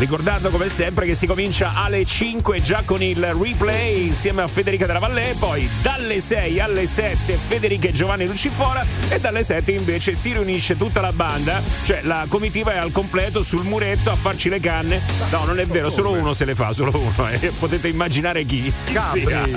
Ricordando come sempre che si comincia alle 5 già con il replay insieme a Federica della Valle, poi dalle 6 alle 7 Federica e Giovanni Lucifora e dalle 7 invece si riunisce tutta la banda, cioè la comitiva è al completo sul muretto a farci le canne. No, non è vero, solo uno se le fa, solo uno. Eh. Potete immaginare chi. Gabri.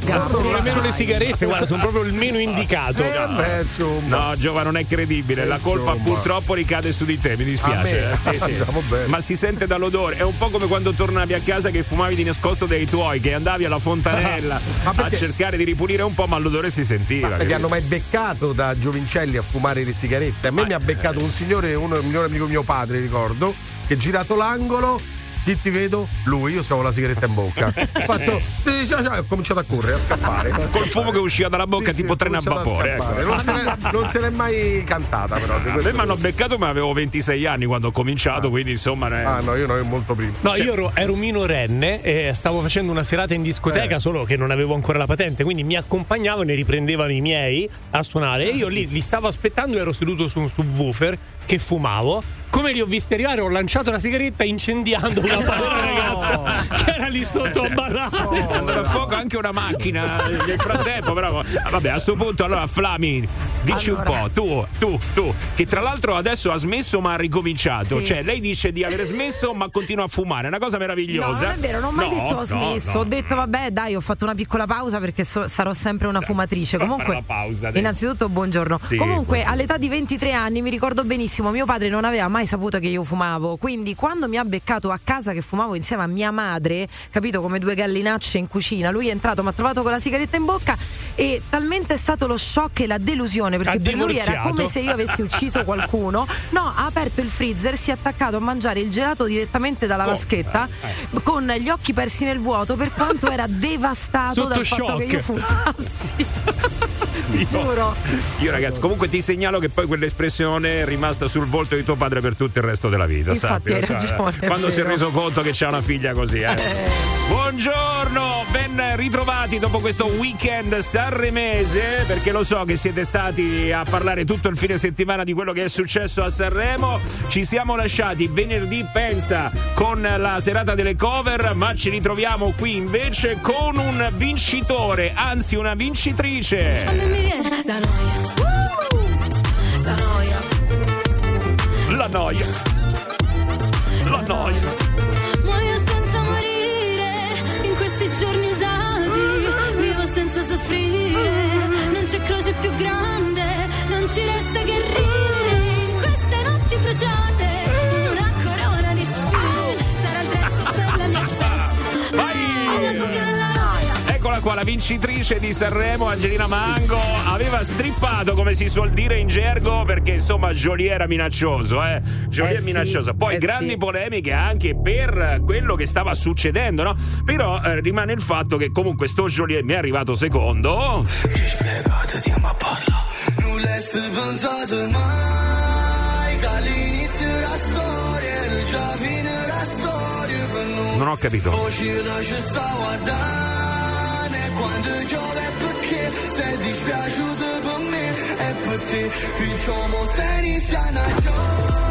Non sono nemmeno le sigarette, guarda, sono proprio il meno indicato. Eh, beh, insomma. No, Giova, non è credibile. La colpa Insomma. purtroppo ricade su di te, mi dispiace. A me? Eh, sì. Andiamo bene. Ma si sente dall'odore. È un po' come quando tornavi a casa che fumavi di nascosto dei tuoi, che andavi alla fontanella a cercare di ripulire un po', ma l'odore si sentiva. Ma vi hanno mai beccato da Giovincelli a fumare le sigarette? A me Ma- mi ha beccato un signore, un migliore amico mio padre, ricordo, che girato l'angolo. Chi ti vedo? Lui, io stavo la sigaretta in bocca. Ho fatto. Ho cominciato a correre, a scappare. a Col scappare. fumo che usciva dalla bocca, Sì, tipo sì, treno a vapore. ecco. Non, se n'è, non se n'è mai cantata, però. A me mi hanno beccato, ma avevo 26 anni quando ho cominciato, quindi insomma. eh, Ah, no, io no, io molto prima. No, io ero, ero minorenne e stavo facendo una serata in discoteca, Eh. solo che non avevo ancora la patente, quindi mi accompagnavano e riprendevano i miei a suonare. E io lì li stavo aspettando, ero seduto su un subwoofer che fumavo. Come li ho visti arrivare, ho lanciato la sigaretta incendiando una povera ragazza che era lì sotto a barrare. È andata a fuoco anche una macchina nel frattempo, però ah, vabbè, a sto punto allora Flami, dici un po', tu, tu, tu, che tra l'altro adesso ha smesso ma ha ricominciato, Sì. cioè lei dice di aver smesso ma continua a fumare, è una cosa No, meravigliosa. non è vero, non ho mai No, detto ho no, smesso. no. ho detto, vabbè, dai, ho fatto una piccola pausa perché so- sarò sempre una fumatrice. Comunque, pausa, innanzitutto, buongiorno. Sì, Comunque, buongiorno. all'età di 23 anni mi ricordo benissimo, mio padre non aveva mai saputo che io fumavo. Quindi, quando mi ha beccato a casa che fumavo insieme a mia madre, capito come due gallinacce in cucina, lui è entrato, mi ha trovato con la sigaretta in bocca e talmente è stato lo shock e la delusione perché Ha per lui era divorziato. come se io avessi ucciso qualcuno. No, ha aperto il freezer, si è attaccato a mangiare il gelato direttamente dalla Come? vaschetta Eh, con gli occhi persi nel vuoto per quanto era devastato Sotto dal fatto che shock. io fumassi. Ti giuro. Io ragazzi, comunque ti segnalo che poi quell'espressione è rimasta sul volto di tuo padre per tutto il resto della vita. Infatti, sappilo, hai ragione, è Quando si è reso conto che c'ha una figlia così, eh. Buongiorno, ben ritrovati dopo questo weekend sanremese, perché lo so che siete stati a parlare tutto il fine settimana di quello che è successo a Sanremo. Ci siamo lasciati venerdì, pensa, con la serata delle cover, ma ci ritroviamo qui invece con un vincitore, anzi una vincitrice. Mi viene la noia. La noia. La noia. La noia. Muoio senza morire in questi giorni usati. Vivo senza soffrire. Non c'è croce più grande. Non ci resta che ridere in queste notti bruciate. In una corona di spine. Sarà il dress code per la mia. Eccola qua, la vincitrice di Sanremo, Angelina Mango, aveva strippato, come si suol dire in gergo, perché insomma Jolie era minaccioso, eh? Jolie Eh è sì, minacciosa. Poi eh grandi sì. polemiche anche per quello che stava succedendo, no? Però eh, rimane il fatto che comunque sto Jolie mi è arrivato secondo. Spiegate ma parla Non l'avessi pensato mai Che all'inizio la storia già fine la storia per noi Non ho capito. Poi ci lascia sta guardando quando piove perché sei dispiaciuto per me E per te Diciamo stai iniziando a giovere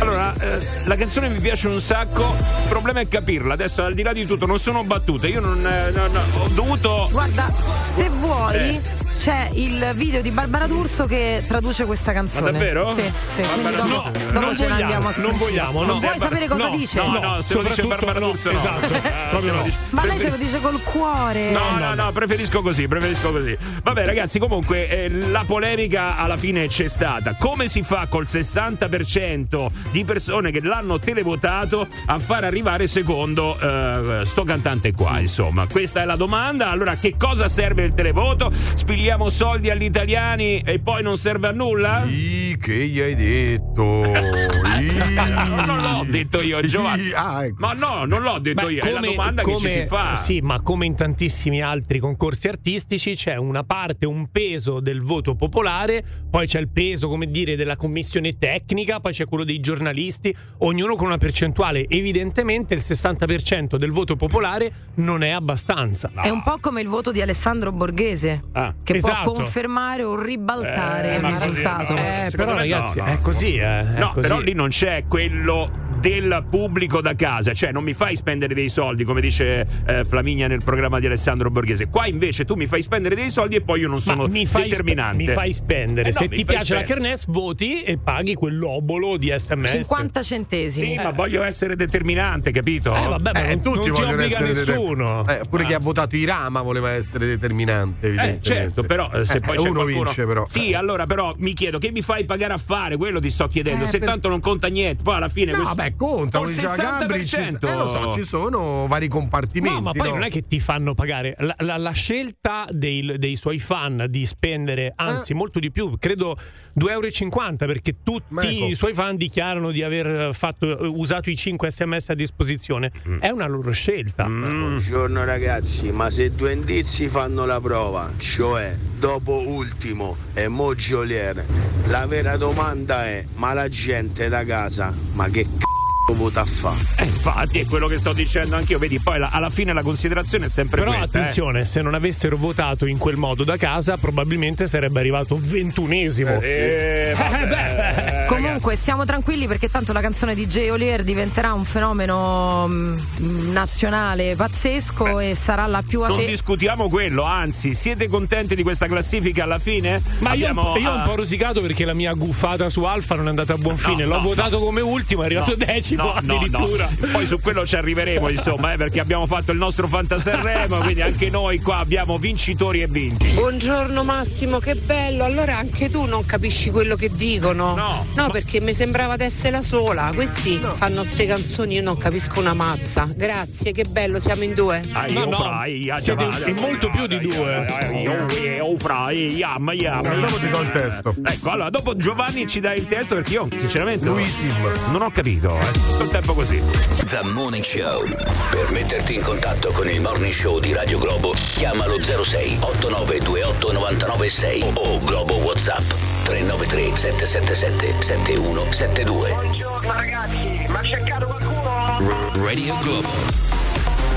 Allora, eh, la canzone mi piace un sacco, il problema è capirla. Adesso, al di là di tutto, non sono battute. Io non. eh, no, no, ho dovuto. Guarda, se vuoi, Eh. C'è il video di Barbara D'Urso che traduce questa canzone. Ma davvero? Sì, sì. Barbara dopo, D'Urso. dopo non vogliamo, andiamo a non sentire. vogliamo, no. Non vuoi Se- sapere cosa no, dice? No, no, se lo dice Barbara no, D'Urso. no. esatto, Eh, proprio no. dice- Ma lei te lo dice col cuore. No, no, no, preferisco così, preferisco così. Vabbè, ragazzi, comunque eh, la polemica alla fine c'è stata. Come si fa col 60% di persone che l'hanno televotato a far arrivare secondo eh, sto cantante qua? Insomma, questa è la domanda. Allora, che cosa serve il televoto? Spigliamo soldi agli italiani e poi non serve a nulla? Ih, che gli hai detto? No, non l'ho detto io, Giovanni. Ah, ecco. Ma no, non l'ho detto Beh, io, è la domanda che ci si fa. Sì, ma come in tantissimi altri concorsi artistici c'è una parte, un peso del voto popolare, poi c'è il peso, come dire, della commissione tecnica, poi c'è quello dei giornalisti, ognuno con una percentuale. Evidentemente il 60% del voto popolare non è abbastanza. È un po' come il voto di Alessandro Borghese, Ah. che Esatto. può confermare o ribaltare Eh, il ma così, risultato. no. Eh, però no, ragazzi, no, è così, eh, è No, così. però lì non c'è quello del pubblico da casa, cioè non mi fai spendere dei soldi come dice eh, Flaminia nel programma di Alessandro Borghese. Qua invece tu mi fai spendere dei soldi e poi io non sono mi fai, spe- determinante. mi fai spendere. Eh no, Se ti piace la spendere. kermesse, voti e paghi quell'obolo di sms. 50 centesimi. Sì, ma voglio essere determinante, capito? Eh, vabbè, ma Eh, non, tutti non ti obbliga essere nessuno. deter- eh, pure chi ha votato Irama voleva essere determinante, Eh, evidentemente. certo, però eh, se Eh, poi c'è uno qualcuno... vince, però. Sì, allora però mi chiedo che mi fai pagare a fare, quello ti sto chiedendo. Eh, se per- tanto non conta niente, poi alla fine No, questo- vabbè, conta, Col come diceva Gabri, ci, 60%. eh, lo so, ci sono vari compartimenti. No, ma poi no? non è che ti fanno pagare. La, la- la scelta dei, dei suoi fan di spendere, anzi, Eh. molto di più, credo 2,50 euro, perché tutti ecco. i suoi fan dichiarano di aver fatto, usato i 5 sms a disposizione. Mm. È una loro scelta. Buongiorno ragazzi, ma se due indizi fanno la prova, cioè dopo ultimo e Mogiolier, la vera domanda è, ma la gente da casa, ma che c***o vota a fa? Eh, infatti è quello che sto dicendo anch'io. Vedi, poi la- alla fine la considerazione è sempre Però questa. eh. attenzione, se non avessero votato in quel modo da casa, probabilmente sarebbe arrivato ventunesimo. Eh, vabbè, Comunque stiamo tranquilli perché tanto la canzone di Jay Olier diventerà un fenomeno mm, nazionale pazzesco e sarà la più Non ace- discutiamo quello, anzi, siete contenti di questa classifica alla fine? Ma io, Abbiamo, io ho un ah, po' rosicato perché la mia guffata su Alfa non è andata a buon fine. L'ho no, votato come ultimo, è arrivato decimo no, no, addirittura. no. Poi su quello ci arriveremo, insomma, eh, perché abbiamo fatto il nostro Fantasanremo, quindi anche noi qua abbiamo vincitori e vinti. Buongiorno Massimo, che bello. Allora anche tu non capisci quello che dicono? No. No, perché mi sembrava di essere la sola. Questi fanno ste canzoni, io non capisco una mazza. Grazie, che bello, siamo in due. Ah, No, io no, frai, ah, siete già, in molto più di due. Io, io, frai, yam, yam, Eh, dopo ti do il testo. Ecco, allora dopo Giovanni ci dai il testo perché io sinceramente Lui Sim. non ho capito, è tutto il tempo così. The Morning Show. Per metterti in contatto con il Morning Show di Radio Globo, chiamalo 06 8928 996 o Globo WhatsApp 393 777 7172. Buongiorno ragazzi, ma c'è cercato qualcuno? Radio Globo.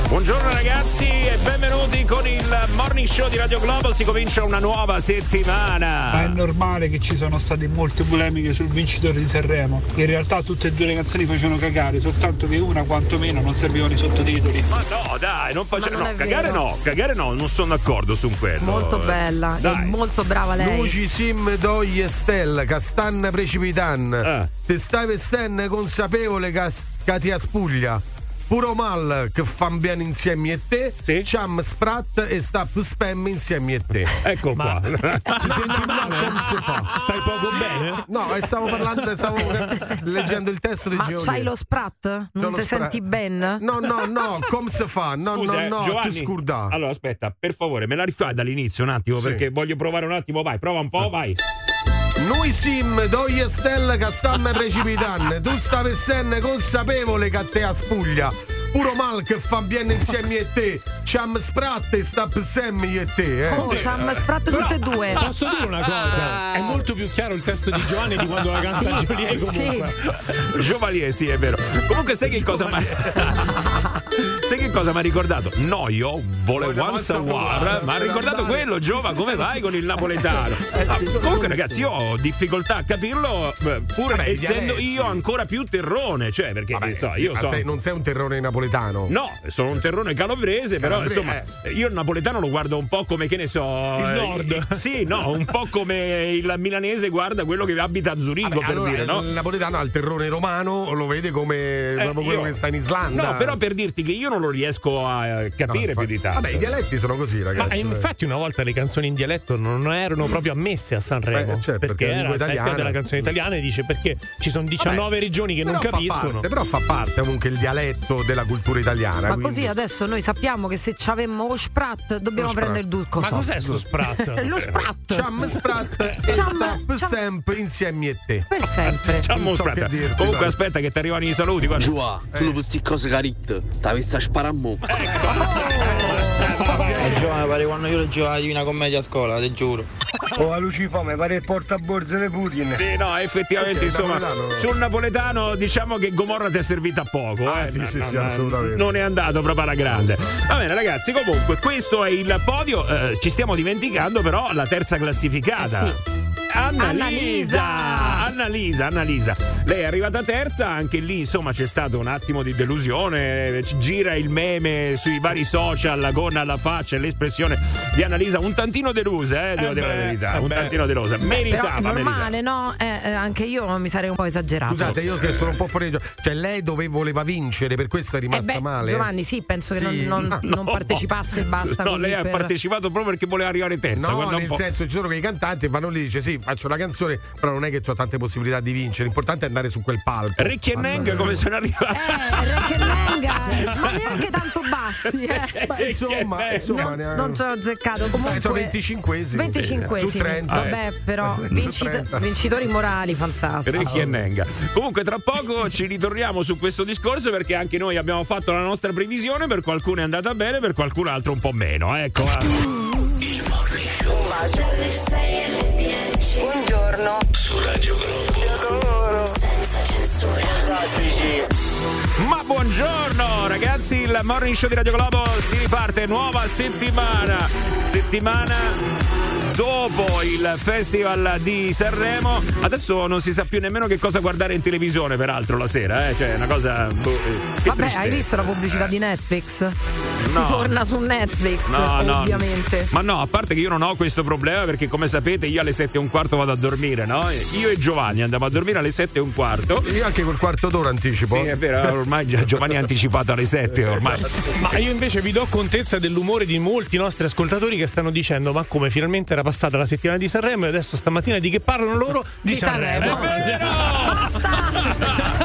Buongiorno ragazzi e benvenuti con il Morning Show di Radio Globo, si comincia una nuova Ma è settimana. normale che ci sono state molte polemiche sul vincitore di Sanremo. In realtà tutte e due le canzoni facevano cagare, soltanto che una quantomeno non servivano i sottotitoli. Ma no, dai, non non No, cagare vero. no, cagare no, non sono d'accordo su quello. molto bella molto brava lei. Luci Sim Doi e Stella, Castanna Precipitan. Eh. Te stai vestendo consapevole che che ti spuglia. Puro mal che fan bene insieme a te, Sì. Cham Sprat e sta più spam insieme a te. Ecco Ma qua. ci senti male? Come si fa? Stai poco bene? No, stavo parlando, stavo leggendo il testo di Ma c'hai lo sprat? Non ti senti ben? No, no, no, come si fa? No, Scusa, eh, no, no, Giovanni. ti scurdà. Allora, aspetta, per favore, me la rifai dall'inizio un attimo Sì. perché voglio provare un attimo. Vai, prova un po', vai. Noi sim, doi e stelle che stiamo precipitando. Tu stavi essendo consapevole che a te a spuglia. Puro mal che fa bene insieme a te. Cham sprat e sta sempre io e te, eh. Oh, c'hanno sprat tutte e due. Posso dire una cosa? È molto più chiaro il testo di Giovanni di quando la canta Sì, Giulia comunque. Giovalier, sì, è vero. Comunque, sai che cosa mi Sai che cosa mi ha ricordato? No, io volevo a war, ma ha ricordato andare. quello, Giova, come vai con il napoletano? Eh Ah, comunque, ragazzi, io ho difficoltà a capirlo, eh, pur Vabbè, essendo dialetti. io ancora più terrone, cioè, perché Vabbè, so, io so. sei- non sei un terrone napoletano. No, sono un terrone calabrese, però insomma, io il napoletano lo guardo un po' come che ne so. Il eh, nord. Sì, no, un po' come il milanese guarda quello che abita a Zurigo, Vabbè, per allora, dire, no? Il napoletano ha il terrone romano, lo vede come Eh, quello io- che sta in Islanda. No, però per dirti che io non lo riesco a No, capire infatti- più di tanto. Vabbè, i dialetti sono così, Ma ragazzi. eh, infatti una volta le canzoni in dialetto non erano proprio ammesse a Sanremo Beh, certo, perché perché la era festival italiana. della canzone italiana e dice perché ci sono 19 Vabbè, regioni che non però fa capiscono. parte- però fa parte comunque il dialetto della cultura italiana. Ma quindi- così adesso noi sappiamo che se ci avemmo lo sprat dobbiamo Lo sprat. prendere il duco Ma soft. cos'è sto sprat? Lo sprat. Cham sprat e cham- sempre insieme a te. Per sempre. Non so dirti, Comunque, dai. aspetta, che ti arrivano i saluti. Giua, tu lo queste cose carit, t'avevi sta sparammo. Giovanni, pare quando io leggevo la Divina Commedia a scola, ti giuro. Oh, a Lucifame, pare il portaborse di Putin. Sì, no, effettivamente, il insomma, napoletano- sul napoletano diciamo che Gomorra ti è servita a poco. Ah, eh. sì, sì, No, sì, no, assolutamente. Non è andato proprio alla grande. Va bene, ragazzi, comunque, questo è il podio. eh, ci stiamo dimenticando, però, la terza classificata. Eh sì. Annalisa. Annalisa, Annalisa. Lei è arrivata terza, anche lì insomma c'è stato un attimo di delusione, gira il meme sui vari social con alla faccia e l'espressione di Annalisa un tantino delusa, eh, devo Eh dire la beh, verità, eh un beh. tantino delusa. Meritava, Però è meritava. normale, no? Eh, eh, anche io mi sarei un po' esagerato. Scusate, io che sono un po' fuori. Cioè, lei dove voleva vincere, per questo è Eh rimasta beh, male. Giovanni, sì, penso che Sì. non, non- Ah, non partecipasse e basta No, così lei ha per- partecipato proprio perché voleva arrivare terza. No, nel senso, ci sono quei cantanti e vanno lì e dice sì, faccio una canzone, però non è che ho tante possibilità di vincere. L'importante è andare su quel palco. Ricky e. Neng come sono arrivati? Eh, Rec e Nenga, ma neanche tanto bassi, eh. Beh, insomma, insomma, non, non ci ho azzeccato. Comunque, Eh, sono 25esimi. 25esimi. Su 30. Vabbè, però Su vincit- 30. vincitori morali, fantastico. Ricky e Nenga. Comunque, tra poco ci ritorniamo su questo discorso perché anche noi abbiamo fatto la nostra previsione. Per qualcuno è andata bene, per qualcun altro un po' meno. Ecco. Il Morning Show Ma buongiorno ragazzi, il morning show di Radio Globo si riparte, nuova settimana, settimana dopo il festival di Sanremo. Adesso non si sa più nemmeno che cosa guardare in televisione, peraltro, la sera, eh? cioè è una cosa... boh, eh, che Vabbè, hai tristezza. visto la pubblicità di Netflix? Si No. torna su Netflix, No, no. ovviamente. Ma no, a parte che io non ho questo problema perché come sapete io alle sette e un quarto vado a dormire, no? Io e Giovanni andiamo a dormire alle sette e un quarto. Io anche quel quarto d'ora anticipo. Sì, è vero, ormai già Giovanni ha anticipato alle sette ormai. Ma io invece vi do contezza dell'umore di molti nostri ascoltatori che stanno dicendo: Ma come finalmente era passata la settimana di Sanremo e adesso stamattina di che parlano loro? Di, Di Sanremo.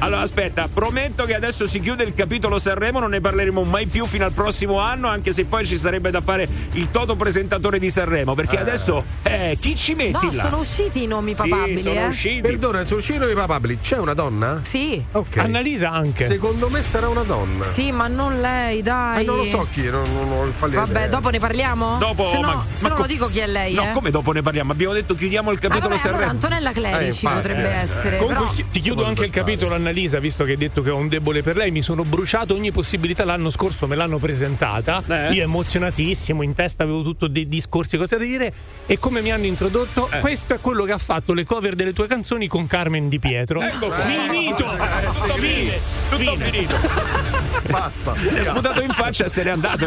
Allora aspetta, prometto che adesso si chiude il capitolo Sanremo, non ne parleremo mai più fino al prossimo anno, anche se poi ci sarebbe da fare il toto presentatore di Sanremo, perché adesso eh, chi ci metti No, là? sono usciti i nomi Sì, papabili, sono eh? usciti. Perdona, sono uscito di papabili. C'è una donna? Sì. Ok. Annalisa anche. Secondo me sarà una donna. Sì, ma non lei, dai. Eh, non lo so chi, non, non ho il pallino. Vabbè, dopo ne parliamo? Dopo, se no, ma- se ma no co- lo dico chi è lei, No, eh. come dopo ne parliamo? Abbiamo detto chiudiamo il Ah, capitolo vabbè, allora Sanremo. Antonella Clerici Eh, infatti, potrebbe eh. essere. Comunque però... ti chiudo anche il capitolo Annalisa, visto che hai detto che ho un debole per lei, mi sono bruciato ogni possibilità l'anno scorso, me l'hanno presentata, Eh? io emozionatissimo, in testa avevo tutto dei discorsi, cose da dire e come mi hanno introdotto, Eh. questo è quello che ha fatto le cover delle tue canzoni con Carmen Di Pietro. Ecco qua. finito! Tutto finito. Tutto Fine. finito. Basta. È sputato in faccia e se n'è andato.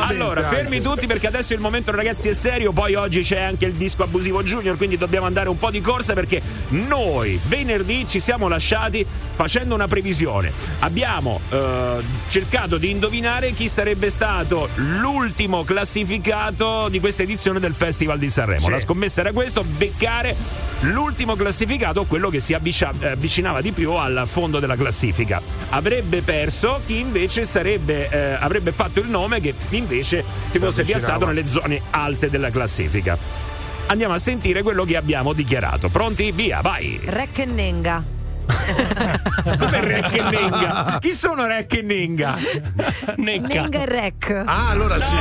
allora, anche. fermi tutti perché adesso il momento, ragazzi, è serio. Poi oggi c'è anche il disco abusivo Junior, quindi dobbiamo andare un po' di corsa perché noi venerdì ci siamo lasciati facendo una previsione. Abbiamo eh, cercato di indovinare chi sarebbe stato l'ultimo classificato di questa edizione del Festival di Sanremo. Sì. La scommessa era questo, beccare l'ultimo classificato, quello che si eh, avvicinava di più al fondo della classifica. Avrebbe perso chi invece sarebbe, eh, avrebbe fatto il nome che invece si fosse piazzato nelle zone alte della classifica. Andiamo a sentire quello che abbiamo dichiarato. Pronti? Via, vai! Rec e Nenga. Come Rec e Nenga? Chi sono Rec e Nenga? Necca. Nenga e Rec. Ah, allora sì.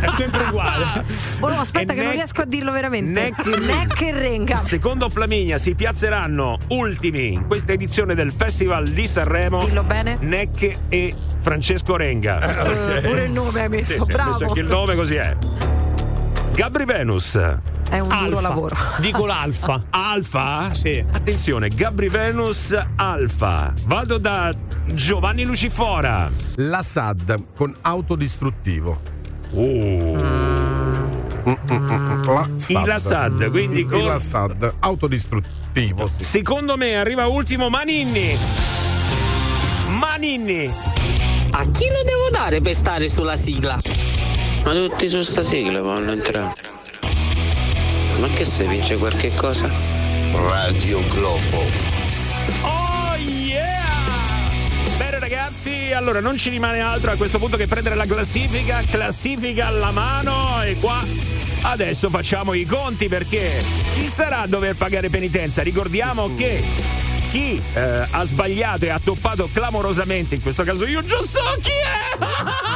È sempre uguale. Oh, no, aspetta, E che non Nec- riesco a dirlo veramente. Nec e Renga. Nec Renga. Secondo Flaminia si piazzeranno ultimi in questa edizione del Festival di Sanremo. Dillo bene. Necche e Francesco Renga. Eh, pure il nome hai messo, Sì, bravo. messo anche il nome così è. Gabri Venus. È un duro lavoro. Dico l'alfa. Alfa? Sì. Attenzione, Gabri Venus Alfa. Vado da Giovanni Lucifora. La SAD con autodistruttivo. Oh. La SAD. Il Assad, quindi con- Il SAD, autodistruttivo. Sì. Secondo me arriva ultimo Maninni. Maninni. A chi lo devo dare per stare sulla sigla? Ma tutti su sta sigla vanno entrare. Ma che se vince qualche cosa? Radio Globo. Oh yeah! Bene ragazzi, allora non ci rimane altro a questo punto che prendere la classifica, classifica alla mano e qua adesso facciamo i conti perché chi sarà a dover pagare penitenza? Ricordiamo che chi eh, ha sbagliato e ha toppato clamorosamente, in questo caso io già so chi è!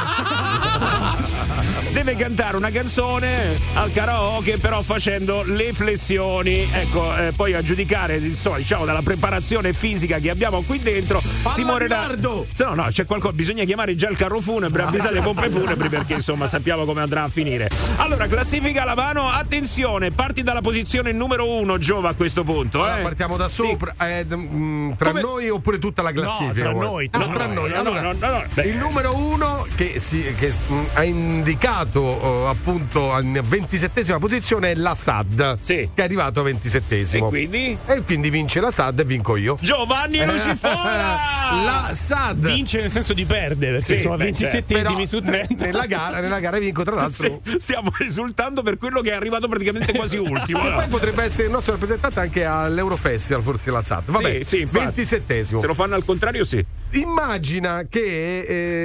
deve cantare una canzone al karaoke, però facendo le flessioni. Ecco, eh, poi a giudicare, insomma, diciamo, dalla preparazione fisica che abbiamo qui dentro, si morirà. Se no, no, c'è qualcosa, bisogna chiamare già il carro funebre, avvisare le pompe funebri perché insomma sappiamo come andrà a finire. Allora, classifica la mano, attenzione, parti dalla posizione numero uno, Giova, a questo punto. Allora, eh. partiamo da sopra, eh, d- mm, tra Come- noi oppure tutta la classifica? tra vuoi? noi, Ah, tra tra noi. noi. No, Allora, no, no, no, il numero uno che, si- che, mm, ha indicato eh, appunto in 27esima posizione è la SAD, Sì. che è arrivato a 27esimo. E quindi? E quindi vince la SAD e vinco io. Giovanni Lucifora! la SAD Vince nel senso di perde, perché Sì, beh, 27esimi Però, su ne- 30. nella gara, nella gara vinco tra l'altro. Sì, stiamo esultando per quello che è arrivato praticamente quasi ultimo. E poi potrebbe essere il nostro rappresentante anche all'Eurofestival, forse la SAD. Vabbè, Sì, sì, infatti. 27esimo. Se lo fanno al contrario, sì. Immagina che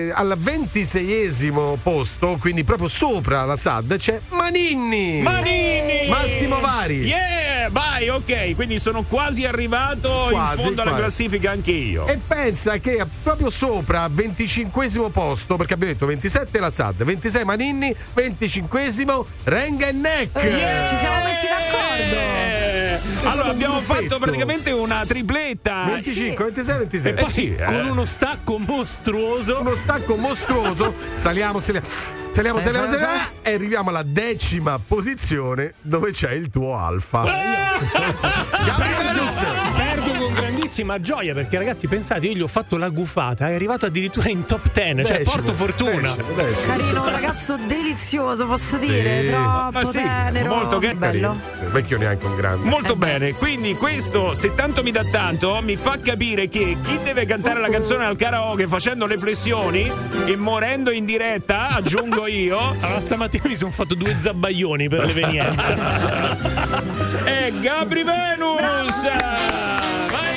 eh, al 26esimo posto, quindi proprio sopra la SAD, c'è Maninni. Manini! Massimo Vari. Yeah! Vai, ok. Quindi sono quasi arrivato Quasi, in fondo alla quasi. classifica anche io. E pensa che proprio sopra, 25esimo posto, perché abbiamo detto 27 la SAD, 26 Maninni, 25esimo Renga e Neck. Eh, ci siamo messi d'accordo. Eh, Allora, abbiamo fatto praticamente una tripletta. 25, 26, 26. E poi Eh sì, eh. con uno stacco mostruoso. uno stacco mostruoso. Saliamo, saliamo, saliamo, saliamo, saliamo e arriviamo alla decima posizione dove c'è il tuo alfa. Gabri Venus. Grandissima gioia perché ragazzi pensate io gli ho fatto la gufata è arrivato addirittura in top 10 cioè Decimo, porto fortuna decimo, decimo. Carino, un ragazzo delizioso, posso dire. Sì. Troppo Ma sì, tenero. molto che- bello. Sì, vecchio neanche un grande. Molto bene, quindi questo se tanto mi dà tanto mi fa capire che chi deve cantare la canzone al karaoke facendo le flessioni e morendo in diretta, aggiungo io, allora stamattina mi sono fatto due zabbaglioni per l'evenienza è Gabri Venus! Vai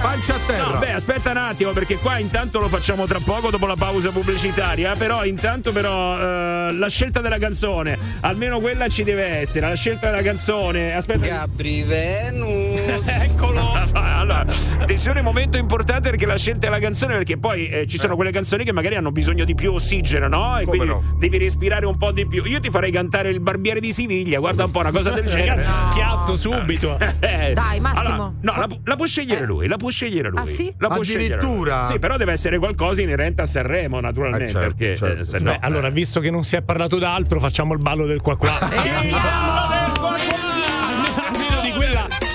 Pancia a terra. No, beh, aspetta un attimo, perché qua intanto lo facciamo tra poco dopo la pausa pubblicitaria. Però, intanto, però, eh, la scelta della canzone, almeno quella ci deve essere. La scelta della canzone. Aspetta. Gabri Venus. Eccolo! Allora, attenzione, momento importante perché la scelta della canzone, perché poi eh, ci sono quelle canzoni che magari hanno bisogno di più ossigeno, no? E Come quindi no? devi respirare un po' di più. Io ti farei cantare il barbiere di Siviglia, guarda un po', una cosa del genere. ragazzi schiatto subito Eh, Dai, Massimo. allora, no, la, pu- la può scegliere lui, la può scegliere lui. Ah, sì? La può. Addirittura? Sì, però deve essere qualcosa inerente a Sanremo, naturalmente. Eh, certo, perché certo. eh, se no. Beh, allora visto che non si è parlato d'altro facciamo il ballo del qua qua Eh, Andiamo del qua qua!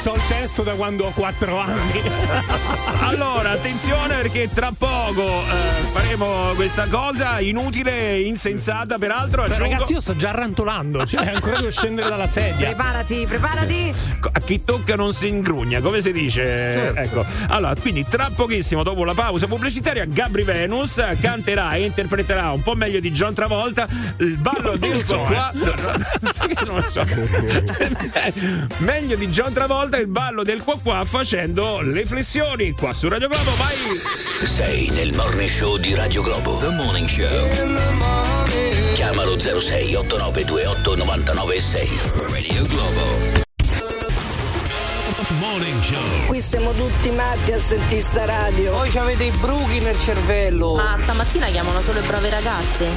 So il testo da quando ho 4 anni Allora, attenzione perché tra poco eh, faremo questa cosa inutile, insensata, peraltro. Beh, aggiungo- ragazzi io sto già rantolando cioè ancora devo scendere dalla sedia Preparati, preparati. a chi tocca non si ingrugna, come si dice? Certo. Ecco. Allora, quindi tra pochissimo, dopo la pausa pubblicitaria, Gabri Venus canterà e interpreterà un po' meglio di John Travolta il ballo del so, qua. Che non so. meglio di John Travolta il ballo del qua qua facendo le flessioni qua su Radio Globo. Vai! Sei nel morning show di Radio Globo. The Morning Show. Chiamalo 06 8928 996. Radio Globo. Morning Show. Qui siamo tutti matti a sentire sta radio. Poi avete i bruchi nel cervello. Ma stamattina chiamano solo le brave ragazze.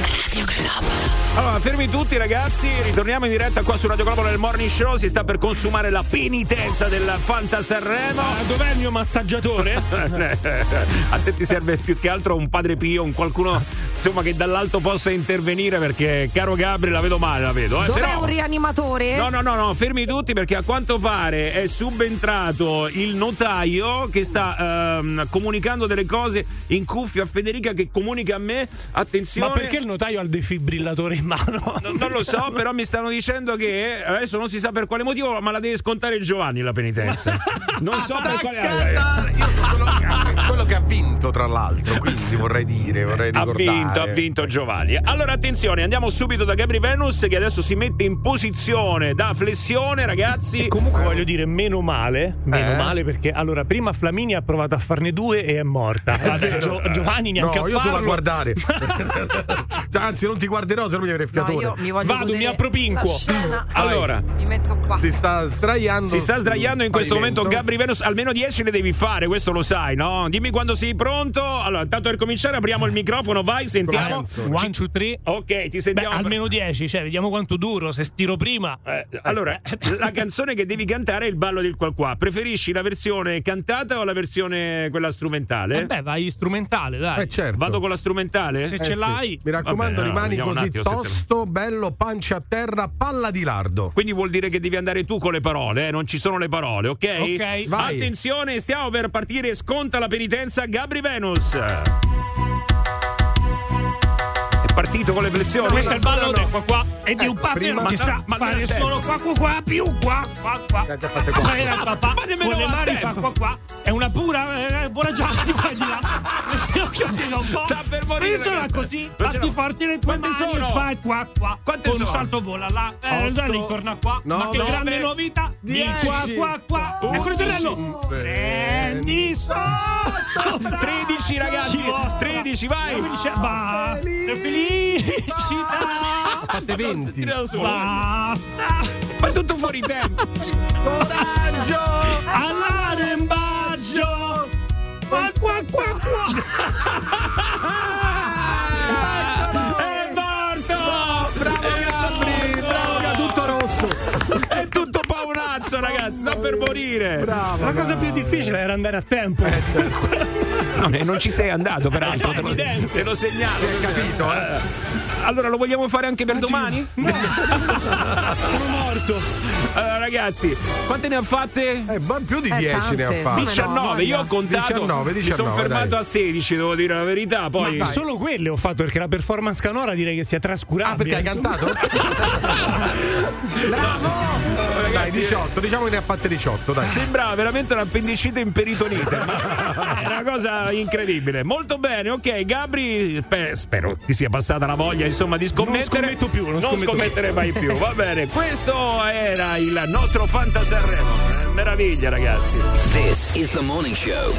Allora, fermi tutti ragazzi, ritorniamo in diretta qua su Radio Globo nel Morning Show, si sta per consumare la penitenza del Fanta Sanremo. Ah, dov'è il mio massaggiatore? A te ti serve più che altro un padre Pio, un qualcuno insomma che dall'alto possa intervenire perché caro Gabri la vedo male, la vedo. Eh. Dov'è Però- un rianimatore? No, no, no, no, fermi tutti perché a quanto pare è subentrato il notaio che sta ehm, comunicando delle cose in cuffia a Federica che comunica a me. Attenzione. Ma perché il notaio ha il defibrillatore in mano? No, non lo so, però mi stanno dicendo che adesso non si sa per quale motivo, ma la deve scontare Giovanni la penitenza. Non so per quale! Io sono quello che, quello che ha vinto, tra l'altro, quindi vorrei dire, vorrei Ha ricordare. vinto, ha vinto Giovanni. Allora attenzione, andiamo subito da Gabri Venus che adesso si mette in posizione da flessione, ragazzi. Comunque voglio dire, meno male male, meno Eh? male perché allora prima Flaminia ha provato a farne due e è morta. Vabbè, Gio- Giovanni neanche no, a io farlo. solo a guardare. Cioè, Anzi, non ti guarderò, se no mi avrei No, fiatone. io mi voglio Vado, mi appropinquo. Allora, Mi metto qua. Si sta sdraiando. si sta sdraiando in questo pavimento. momento Gabri Venus, almeno 10 le devi fare, questo lo sai, no? Dimmi quando sei pronto. Allora, tanto per cominciare apriamo il microfono, vai, sentiamo. One, two, three. Ok, ti Beh, sentiamo. almeno 10, cioè vediamo quanto duro, se stiro prima. Eh, allora, la canzone che devi cantare è il ballo del qual qua. Preferisci la versione cantata o la versione quella strumentale? Eh beh, vai strumentale, dai. Eh, certo. Vado con la strumentale? Se Eh, ce sì. l'hai. Mi raccomando, Vabbè, no, rimani un così attimo tosto, bello, pancia a terra, palla di lardo. Quindi vuol dire che devi andare tu con le parole, eh? non ci sono le parole, ok? Ok. Vai. Attenzione, stiamo per partire, sconta la penitenza Gabri Venus. Partito con le flessioni. Questo è il ballo no, no. del qua qua e di un Ecco, papero che ma- sa ma non fare solo qua qua qua più qua qua qua. Eh, qua. Era il papà Ma nemmeno con le va mani tempo. fa qua qua. È una pura eh, buona giacca di qua di là. Le ginocchia piega un po'. Sta per morire, Pensola così, l'ho. forti le tue Quante mani sono? fai qua qua. Quante con sono? un salto vola là. Eh, Otto, dai, intorno a qua. Ma che nove, grande novità. Di qua qua qua. Ecco il undici, Prendi sotto. 13 ragazzi, Ci vostra. 13 vai. Dice, ba, felicità. Fate 20. Tira da solo. Basta. Ma è tutto fuori tempo. Coraggio! All'arembaggio. Qua qua qua qua. È morto! Bravo Gabri! Bravo Gabri! Tutto rosso! È tutto paonazzo, ragazzi, sta per morire. Bravo! La cosa più difficile era andare a tempo. No, e non ci sei andato, peraltro. Te lo, evidente. te lo segnalo. Si è capito, eh? Allora, lo vogliamo fare anche per domani? Sono morto. Allora, ragazzi, quante ne ha fatte? Eh, più di Eh, 10 ne ha tante. fatto. 19, io ho contato. 19, mi sono 19, fermato dai. a 16, devo dire la verità. Poi Ma solo quelle ho fatto perché la performance canora direi che sia Ah, trascurabile. perché hai cantato? Dai, Ragazzi, 18, diciamo che ne ha fatte 18, dai. Sembrava veramente un'appendicite in peritonite, ma è una cosa incredibile. Molto bene, ok, Gabri, beh, spero ti sia passata la voglia, insomma, di scommettere. scommetto più, non scommetto scommettere mai più. Va bene, questo era il nostro Fanta Sanremo. Meraviglia, ragazzi. This is the morning show.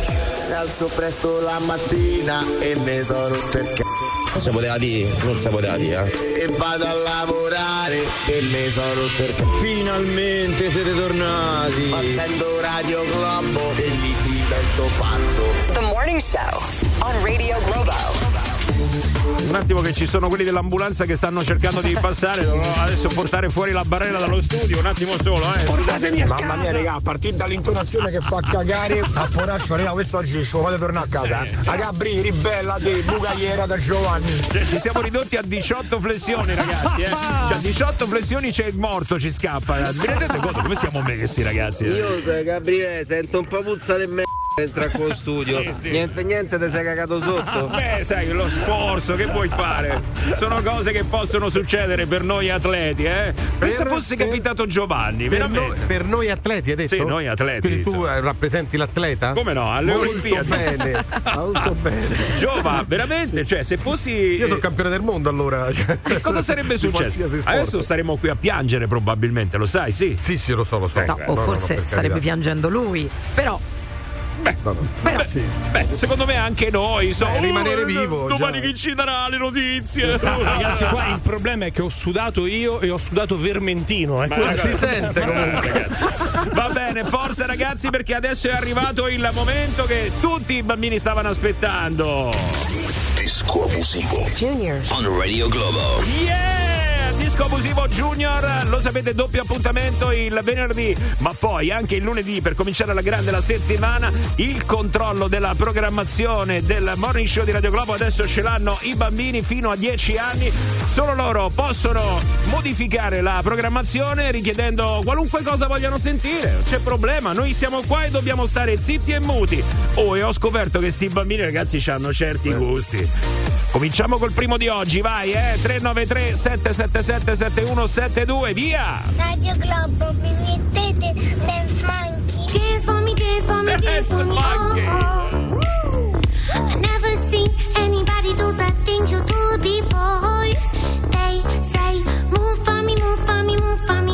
Mi alzo presto la mattina e mi sono il c***o. Si poteva dire, non si poteva dire. eh. E vado a lavorare e mi sono rotto il. Finalmente siete tornati. Accendo Radio Globo e mi divento fatto. The Morning Show on Radio Globo. Un attimo che ci sono quelli dell'ambulanza che stanno cercando di passare, dovrò adesso portare fuori la barella dallo studio, un attimo solo, eh. Portatemi a Mamma mia, casa. raga, a partire dall'intonazione che fa cagare a poraccio, raga, questo oggi ci fate tornare a casa. eh. A Gabri, ribella di bucagliera da Giovanni. Cioè, ci siamo ridotti a 18 flessioni, ragazzi. Eh. Cioè, a 18 flessioni c'è il morto, ci scappa. Vi rendete conto come siamo messi, ragazzi? eh? Io, eh, Gabriele, sento un po' puzza di me entra con studio. Sì, sì. Niente, niente, ti sei cagato sotto. Beh, sai, lo sforzo, che vuoi fare? Sono cose che possono succedere per noi atleti, eh? Pensa Per- fosse per- capitato Giovanni, Per veramente. noi, per noi atleti, hai detto? Sì, noi atleti, Quindi tu insomma. eh, rappresenti l'atleta? Come no, alle Molto Olimpiadi. bene, molto bene. Giova, veramente, cioè, se fossi. Io sono campione del mondo allora. cioè, Che cosa sarebbe successo? Adesso staremo qui a piangere, probabilmente, lo sai, sì. Sì, sì, lo so, lo so. No, Eh, o no, forse no, starebbe carità. piangendo lui. Però, No, no. però Sì. Beh, secondo me anche noi, insomma. Beh, rimanere oh, vivo, Domani già. chi ci darà le notizie? Ragazzi, qua il problema è che ho sudato io e ho sudato Vermentino. Eh. Ma Ma ragazzi, si sente comunque. Va bene, forza ragazzi perché adesso è arrivato il momento che tutti i bambini stavano aspettando. Disco abusivo. Junior. On Radio Globo. Yeah! Disco Abusivo Junior, lo sapete, doppio appuntamento il venerdì, ma poi anche il lunedì per cominciare alla grande la settimana. Il controllo della programmazione del morning show di Radio Globo adesso ce l'hanno i bambini fino a 10 anni. Solo loro possono modificare la programmazione richiedendo qualunque cosa vogliano sentire. C'è problema, noi siamo qua e dobbiamo stare zitti e muti. Oh, e ho scoperto che sti bambini, ragazzi, hanno certi gusti. Cominciamo col primo di oggi, vai, eh! 393 777 7172, via! Radio Globo, mi mettete Dance Monkey. Dance for me, dance for me, dance for me. Oh, oh. I never seen anybody do the things you do before. They say, move for me, move for me, move for me,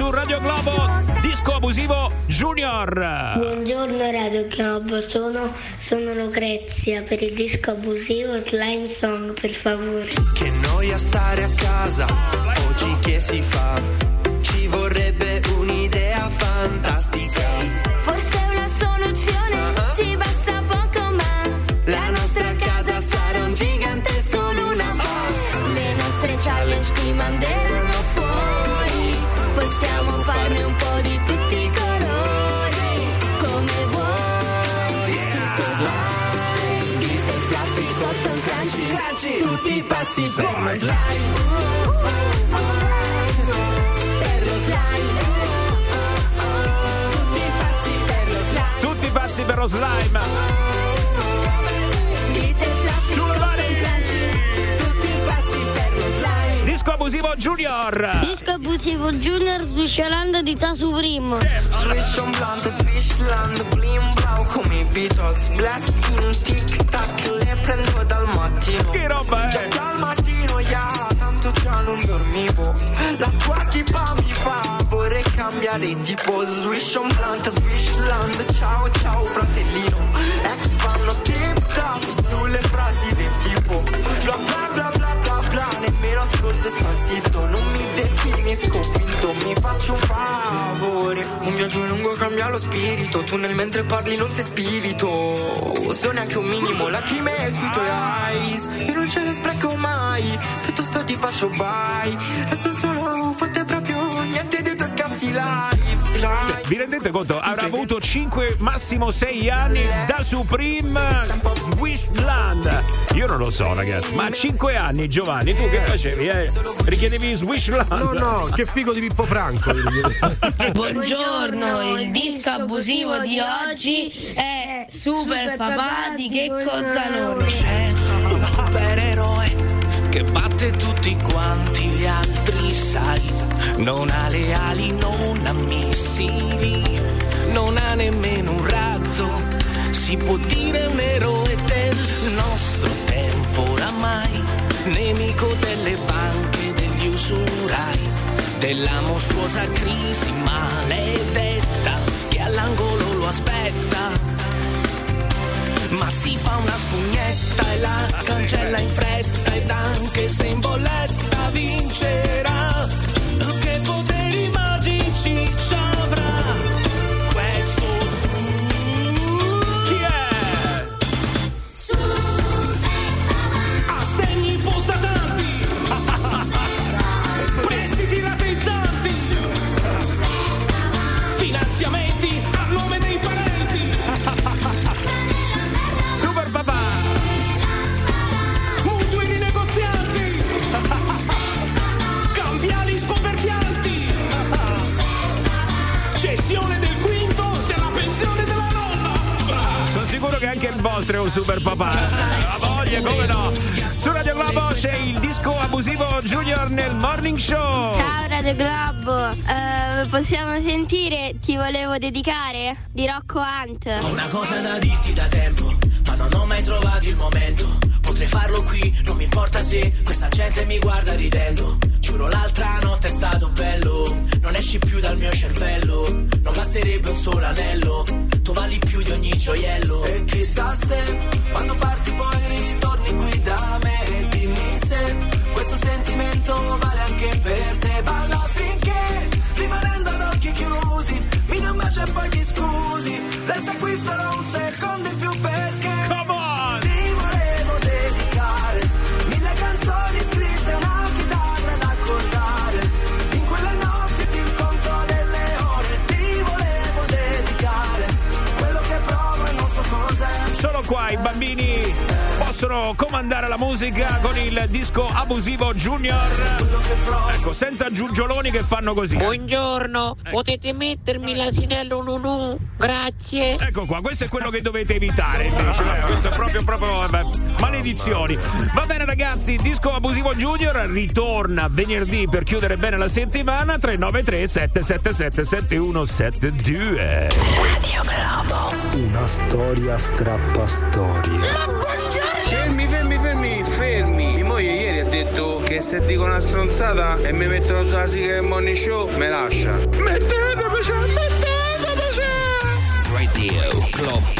su Radio Globo Disco Abusivo Junior. Buongiorno Radio Globo, sono, sono Lucrezia per il disco abusivo Slime Song per favore. Che noia stare a casa, oggi che si fa? Ci vorrebbe un'idea fantastica. Tutti pazzi per lo slime. Per lo slime. Tutti pazzi per lo slime. Abusivo Junior. Disco abusivo Junior sviscerando di Ta Supreme. Swish on blunt, Swishland, blim blau come i Beatles Blast in tic tac, le prendo dal mattino Che roba Già è? dal mattino, yeah, tanto già non dormivo La tua tipa mi fa, vorrei cambiare tipo Swish on blunt, Swishland, ciao ciao fratellino Ex fanno tip tap sulle frasi del tipo faccio un favore. Un viaggio lungo cambia lo spirito. Tu nel mentre parli non sei spirito. Se neanche un minimo lacrime sui tuoi eyes. Io non ce ne spreco mai. Piuttosto ti faccio bye. Resto solo fatte proprio niente dei tuoi live live. Vi rendete conto? Avrà avuto 5, massimo 6 anni da Supreme Swishland. Io non lo so, ragazzi, ma a 5 anni, Giovanni, tu che facevi? Eh? Richiedevi Swishland? No, no, che figo di Pippo Franco. Buongiorno, il disco abusivo di oggi è Super Papà di Checco Zalone. C'è un supereroe che batte tutti quanti gli altri, sai. Non ha le ali, non ha missili, non ha nemmeno un razzo. Si può dire un eroe del nostro tempo oramai, nemico delle banche degli usurai, della mostruosa crisi maledetta che all'angolo lo aspetta ma si fa una spugnetta e la cancella in fretta ed anche se in bolletta vincerà possiamo sentire Ti volevo dedicare di Rocco Hunt. Ho una cosa da dirti da tempo, ma non ho mai trovato il momento. Potrei farlo qui, non mi importa se questa gente mi guarda ridendo. Giuro l'altra notte è stato bello, non esci più dal mio cervello. Non basterebbe un solo anello, tu vali più di ogni gioiello. E chissà se quando parti poi ritorni qui da me. Dimmi se questo sentimento vale anche per te. Balla Resta qui solo un secondo in più perché. Come on! Ti volevo dedicare mille canzoni scritte, una chitarra da accordare. In quelle notti più il conto delle ore. Ti volevo dedicare quello che provo e non so cos'è. Solo qua i bambini possono comandare la musica con il disco abusivo Junior. Ecco, senza giugioloni che fanno così. Buongiorno, potete mettermi l'asinello Nunu? Grazie. Ecco qua, questo è quello che dovete evitare invece. eh, questo è proprio, proprio vabbè, maledizioni. Va bene ragazzi, disco abusivo Junior ritorna venerdì per chiudere bene la settimana 393 777 7172. Radio Globo. Una storia strappastorie. Fermi, fermi, che se dico una stronzata e mi mettono sulla sigla del morning show, me lascia. Mettetemi, mettetemi! Radio Globo.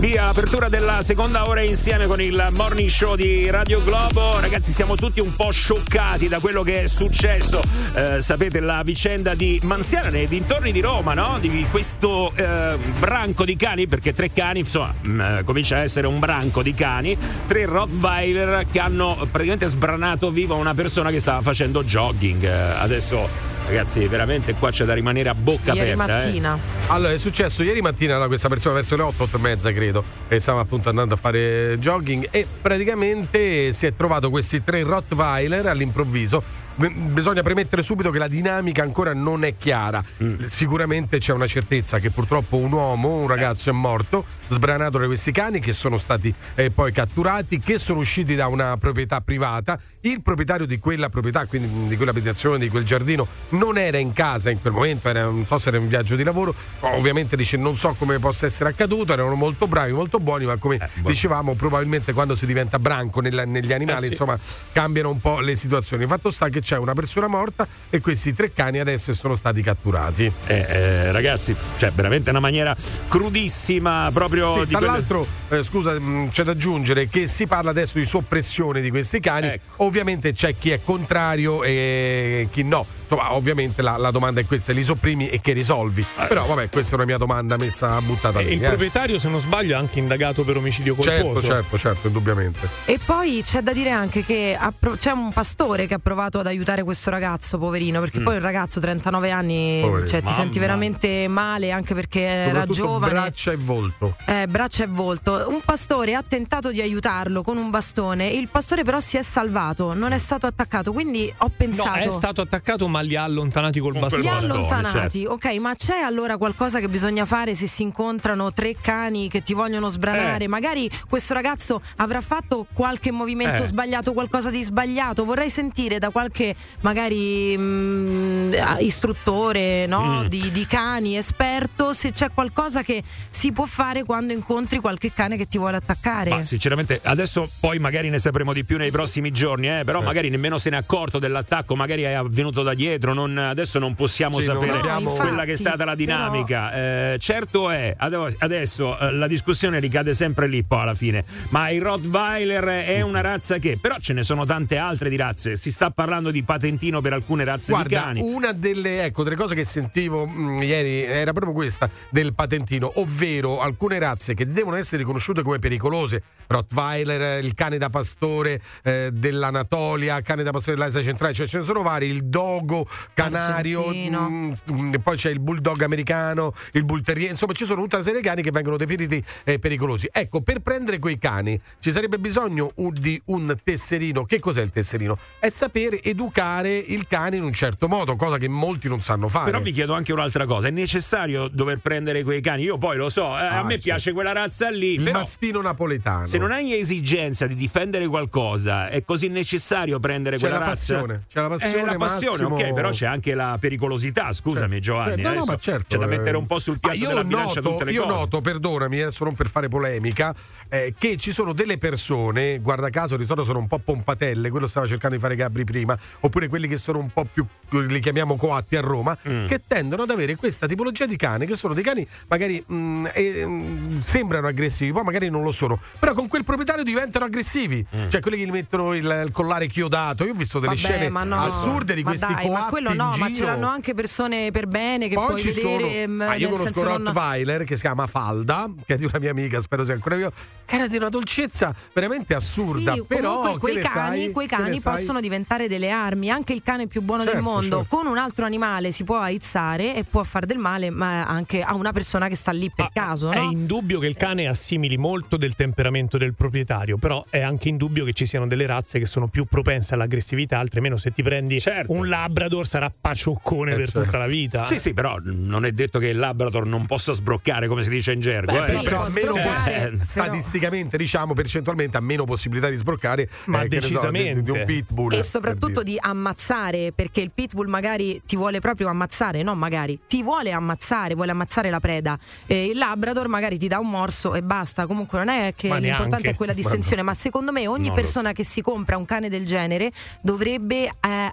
Via, apertura della seconda ora insieme con il morning show di Radio Globo. Ragazzi, siamo tutti un po' scioccati da quello che è successo. Eh, sapete la vicenda di Manziana nei dintorni di Roma, no? Di questo eh, branco di cani, perché tre cani, insomma, mh, comincia a essere un branco di cani. Tre Rottweiler che hanno praticamente sbranato viva una persona che stava facendo jogging. Eh, adesso. Ragazzi, veramente qua c'è da rimanere a bocca Ieri aperta. eh. mattina. Allora, è successo ieri mattina da questa persona verso le 8, 8 e mezza, credo, e stava appunto andando a fare jogging e praticamente si è trovato questi tre Rottweiler all'improvviso. Bisogna premettere subito che la dinamica ancora non è chiara. Sicuramente c'è una certezza che purtroppo un uomo, un ragazzo è morto, sbranato da questi cani che sono stati eh, poi catturati, che sono usciti da una proprietà privata. Il proprietario di quella proprietà, quindi di quell'abitazione, di quel giardino, non era in casa in quel momento, era, non so se era in viaggio di lavoro. Ovviamente dice non so come possa essere accaduto, erano molto bravi, molto buoni, ma come dicevamo probabilmente quando si diventa branco nella- negli animali, Eh sì. insomma, cambiano un po' le situazioni. Fatto sta che c'è una persona morta e questi tre cani adesso sono stati catturati. Eh, eh, ragazzi, cioè veramente una maniera crudissima proprio Sì, di tra quelle- l'altro, eh, scusa, mh, c'è da aggiungere che si parla adesso di soppressione di questi cani. Ecco. Ovviamente c'è chi è contrario e chi no. Insomma, ovviamente la, la domanda è questa: li sopprimi e che risolvi? Però, vabbè, questa è una mia domanda messa buttata E lì. il eh. proprietario, se non sbaglio, è anche indagato per omicidio Certo, colposo. certo, certo, indubbiamente. E poi c'è da dire anche che ha pro- c'è un pastore che ha provato ad aiutare questo ragazzo, poverino, perché Mm. poi il ragazzo 39 anni, Poverino. cioè ti Mamma. senti veramente male anche perché era giovane. braccia e volto. Eh, braccia e volto. Un pastore ha tentato di aiutarlo con un bastone. Il pastore, però, si è salvato, non è stato attaccato. Quindi ho No, pensato. è stato attaccato, ma li ha allontanati col bastone. Li ha certo. allontanati, ok, ma c'è allora qualcosa che bisogna fare se si incontrano tre cani che ti vogliono sbranare? Eh. Magari questo ragazzo avrà fatto qualche movimento Eh. sbagliato, qualcosa di sbagliato. Vorrei sentire da qualche magari mm, istruttore no? Mm. di, di cani, esperto, se c'è qualcosa che si può fare quando incontri qualche cane che ti vuole attaccare. Ma sinceramente adesso poi magari ne sapremo di più nei prossimi giorni, eh, però magari nemmeno se ne è accorto dell'attacco, magari è avvenuto da dietro, non- adesso non possiamo Sì, non sapere abbiamo- quella infatti, che è stata la dinamica. Eh, certo è, ade- adesso eh, la discussione ricade sempre lì poi alla fine, ma il Rottweiler è una razza che, però ce ne sono tante altre di razze, si sta parlando di patentino per alcune razze di Guarda, cani. una delle, ecco, delle cose che sentivo mh, ieri era proprio questa del patentino, ovvero alcune razze che devono essere riconosciute come pericolose. Rottweiler, il cane da pastore eh, dell'Anatolia, cane da pastore dell'Asia centrale, cioè ce ne sono vari, il dogo, canario, mh, mh, poi c'è il bulldog americano, il bull terrier, insomma ci sono tutta una serie di cani che vengono definiti eh, pericolosi. Ecco, per prendere quei cani ci sarebbe bisogno un- di un tesserino. Che cos'è il tesserino? È sapere educare il cane in un certo modo, cosa che molti non sanno fare. Però vi chiedo anche un'altra cosa: è necessario dover prendere quei cani? Io poi lo so, eh, a Ah, me certo. piace quella razza lì. il però mastino napoletano. se non hai esigenza di difendere qualcosa, è così necessario prendere C'è quella la razza? passione, c'è la passione, Eh, la passione, Massimo. ok, però c'è anche la pericolosità. Scusami, Certo, Giovanni. certo, no, no, ma certo, c'è da eh. mettere un po' sul Ah, piatto io della bilancia noto, tutte le io cose. noto, perdonami, adesso non per fare polemica, eh, che ci sono delle persone, guarda caso, di solito sono un po' pompatelle, quello stava cercando di fare Gabri prima, oppure quelli che sono un po' più, li chiamiamo coatti a Roma, Mm. che tendono ad avere questa tipologia di cani, che sono dei cani magari mm, eh, mm, sembrano aggressivi, poi magari non lo sono, però con quel proprietario diventano aggressivi, Mm. cioè quelli che gli mettono il, il collare chiodato, io ho visto delle Vabbè, scene no. assurde di Ma questi dai, coatti ma quello no, ma ce l'hanno anche persone per bene che Poi puoi ci vedere. sono. ehm, Ah, io conosco senso non- Rottweiler che si chiama Falda, che è di una mia amica, spero sia ancora viva. che Era di una dolcezza veramente assurda. Sì, però comunque quei cani, sai? quei cani possono diventare delle armi. Anche il cane più buono del Certo, mondo certo. con un altro animale si può aizzare e può fare del male, ma anche a una persona che sta lì per caso. È no? indubbio che il cane assimili molto del temperamento del proprietario, però è anche indubbio che ci siano delle razze che sono più propense all'aggressività, altre meno se ti prendi Certo. un Labrador sarà pacioccone per certo. tutta la vita. Sì, sì, però non è detto che il Labrador non possa sbroccare, come si dice in gergo. Beh, eh. sì, meno Cioè, possi- eh, statisticamente, diciamo, percentualmente ha meno possibilità di sbroccare Ma eh, ne so, di- decisamente. di un pitbull. E soprattutto dire. di ammazzare, perché il pitbull magari ti vuole proprio ammazzare, no magari, ti vuole ammazzare, vuole ammazzare la preda. E il Labrador magari ti dà un morso e basta. Comunque non è che Ma l'importante neanche. è quella distinzione, ma secondo me ogni No, persona che si compra un cane del genere dovrebbe eh,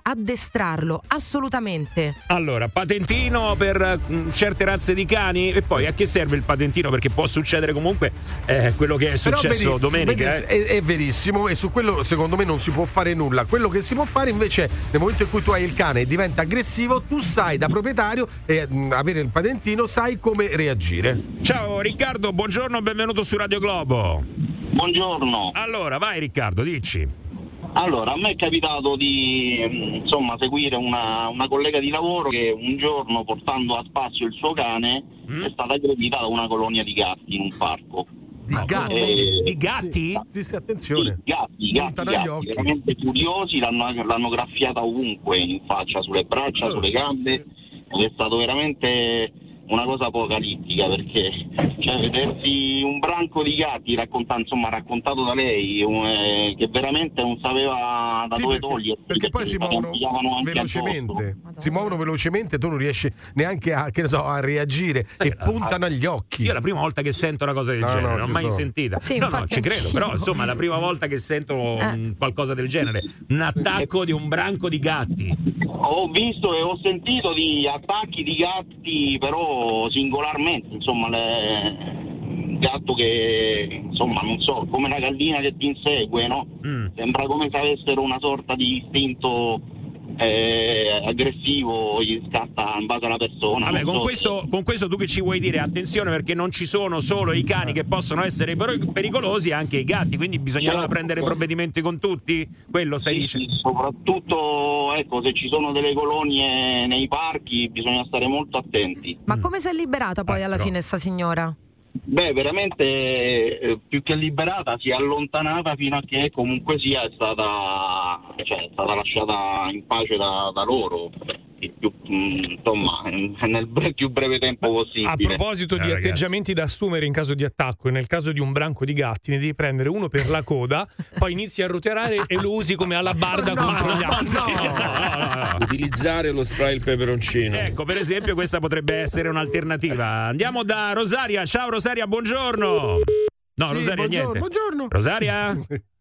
addestrarlo assolutamente. Allora, patentino per mm, certe razze di cani e poi a che serve il patentino? Perché può succedere comunque eh, quello che è successo vedi- domenica. vedi, eh. è, è verissimo e su quello secondo me non si può fare nulla. Quello che si può fare invece nel momento in cui tu hai il cane e diventa aggressivo, tu sai da proprietario e mh, avere il patentino sai come reagire. Ciao Riccardo, buongiorno, benvenuto su Radio Globo. Buongiorno. Allora, vai Riccardo, dici. Allora, a me è capitato di mm, insomma, seguire una, una collega di lavoro che un giorno portando a spazio il suo cane Mm? è stata aggredita da una colonia di gatti in un parco. Di gatti? Eh, Di gatti? Sì, sì, sì, attenzione. Sì, gatti, gatti, gatti, occhi. veramente furiosi, l'hanno, l'hanno graffiata ovunque, in faccia, sulle braccia, Oh. sulle gambe, ed è stato veramente una cosa apocalittica perché cioè, vedersi un branco di gatti raccontato, insomma, raccontato da lei un- eh, che veramente non sapeva da Sì, dove perché, togliersi perché poi si muovono velocemente. Si muovono velocemente, tu non riesci neanche a, che ne so, a reagire e puntano agli occhi. Io è la prima volta che sento una cosa del No, genere, no, non l'ho mai sono. sentita. Sì, no, no, ci credo, però insomma è la prima volta che sento Eh. qualcosa del genere. Un attacco di un branco di gatti. Ho visto e ho sentito di attacchi di gatti, però singolarmente, insomma, le- gatto che, insomma, non so, come una gallina che ti insegue, no? Mm. Sembra come se avessero una sorta di istinto eh, aggressivo, gli scatta in base alla persona. Vabbè, con so questo, con questo tu che ci vuoi dire? Attenzione perché non ci sono solo i cani che possono essere pericolosi, anche i gatti, quindi bisogna Certo. prendere provvedimenti con tutti? Quello stai Sì, dicendo? sì, soprattutto ecco, se ci sono delle colonie nei parchi bisogna stare molto attenti. Ma come si è liberata poi Eh, alla però- fine sta signora? Beh, veramente eh, più che liberata si è allontanata fino a che comunque sia è stata, cioè, è stata lasciata in pace da, da loro. Più, mm, insomma, nel bre- più breve tempo possibile. A proposito Eh, di ragazzi. atteggiamenti da assumere in caso di attacco, nel caso di un branco di gatti, ne devi prendere uno per la coda, poi inizi a roteare e lo usi come alabarda No, contro gli altri. No, no, no, no. Utilizzare lo spray il peperoncino. Ecco, per esempio, questa potrebbe essere un'alternativa. Andiamo da Rosaria. Ciao Rosaria, buongiorno. No, Sì, Rosaria, buongiorno, niente. buongiorno. Rosaria?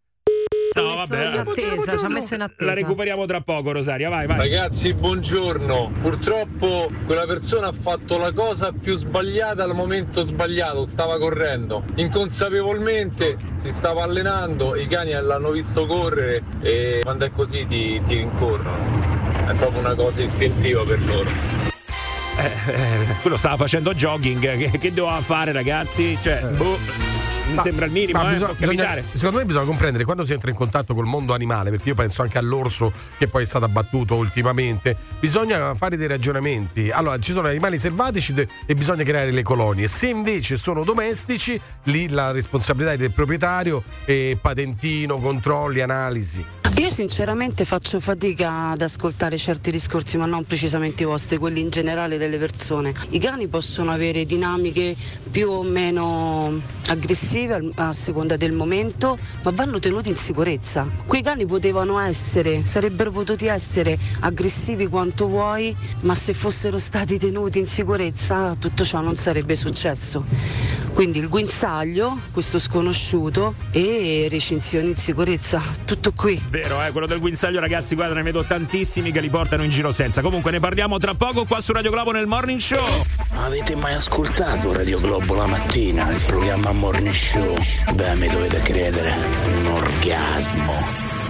No, messo vabbè. in attesa, ci ha messo in attesa. La recuperiamo tra poco, Rosaria. Vai, vai. Ragazzi, buongiorno. Purtroppo quella persona ha fatto la cosa più sbagliata al momento sbagliato, stava correndo. Inconsapevolmente si stava allenando, i cani l'hanno visto correre e quando è così ti, ti rincorrono. È proprio una cosa istintiva per loro. Eh, eh, quello stava facendo jogging. Che, che doveva fare, ragazzi? Cioè, boh, mi Ma- sembra il minimo, ma eh, bisogna- bisogna- secondo me bisogna comprendere quando si entra in contatto col mondo animale, perché io penso anche all'orso che poi è stato abbattuto ultimamente, bisogna fare dei ragionamenti. Allora, ci sono animali selvatici de- e bisogna creare le colonie. Se invece sono domestici, lì la responsabilità è del proprietario e patentino, controlli, analisi. Io sinceramente faccio fatica ad ascoltare certi discorsi, ma non precisamente i vostri, quelli in generale delle persone. I cani possono avere dinamiche più o meno aggressive a seconda del momento, ma vanno tenuti in sicurezza. Quei cani potevano essere, sarebbero potuti essere aggressivi quanto vuoi, ma se fossero stati tenuti in sicurezza tutto ciò non sarebbe successo. Quindi il guinzaglio, questo sconosciuto e recinzioni in sicurezza, tutto qui. Vero, eh, quello del guinzaglio, ragazzi, guarda, ne vedo tantissimi che li portano in giro senza. Comunque ne parliamo tra poco qua su Radio Globo nel Morning Show. Avete mai ascoltato Radio Globo la mattina, il programma Morning Show? Beh, mi dovete credere, un orgasmo.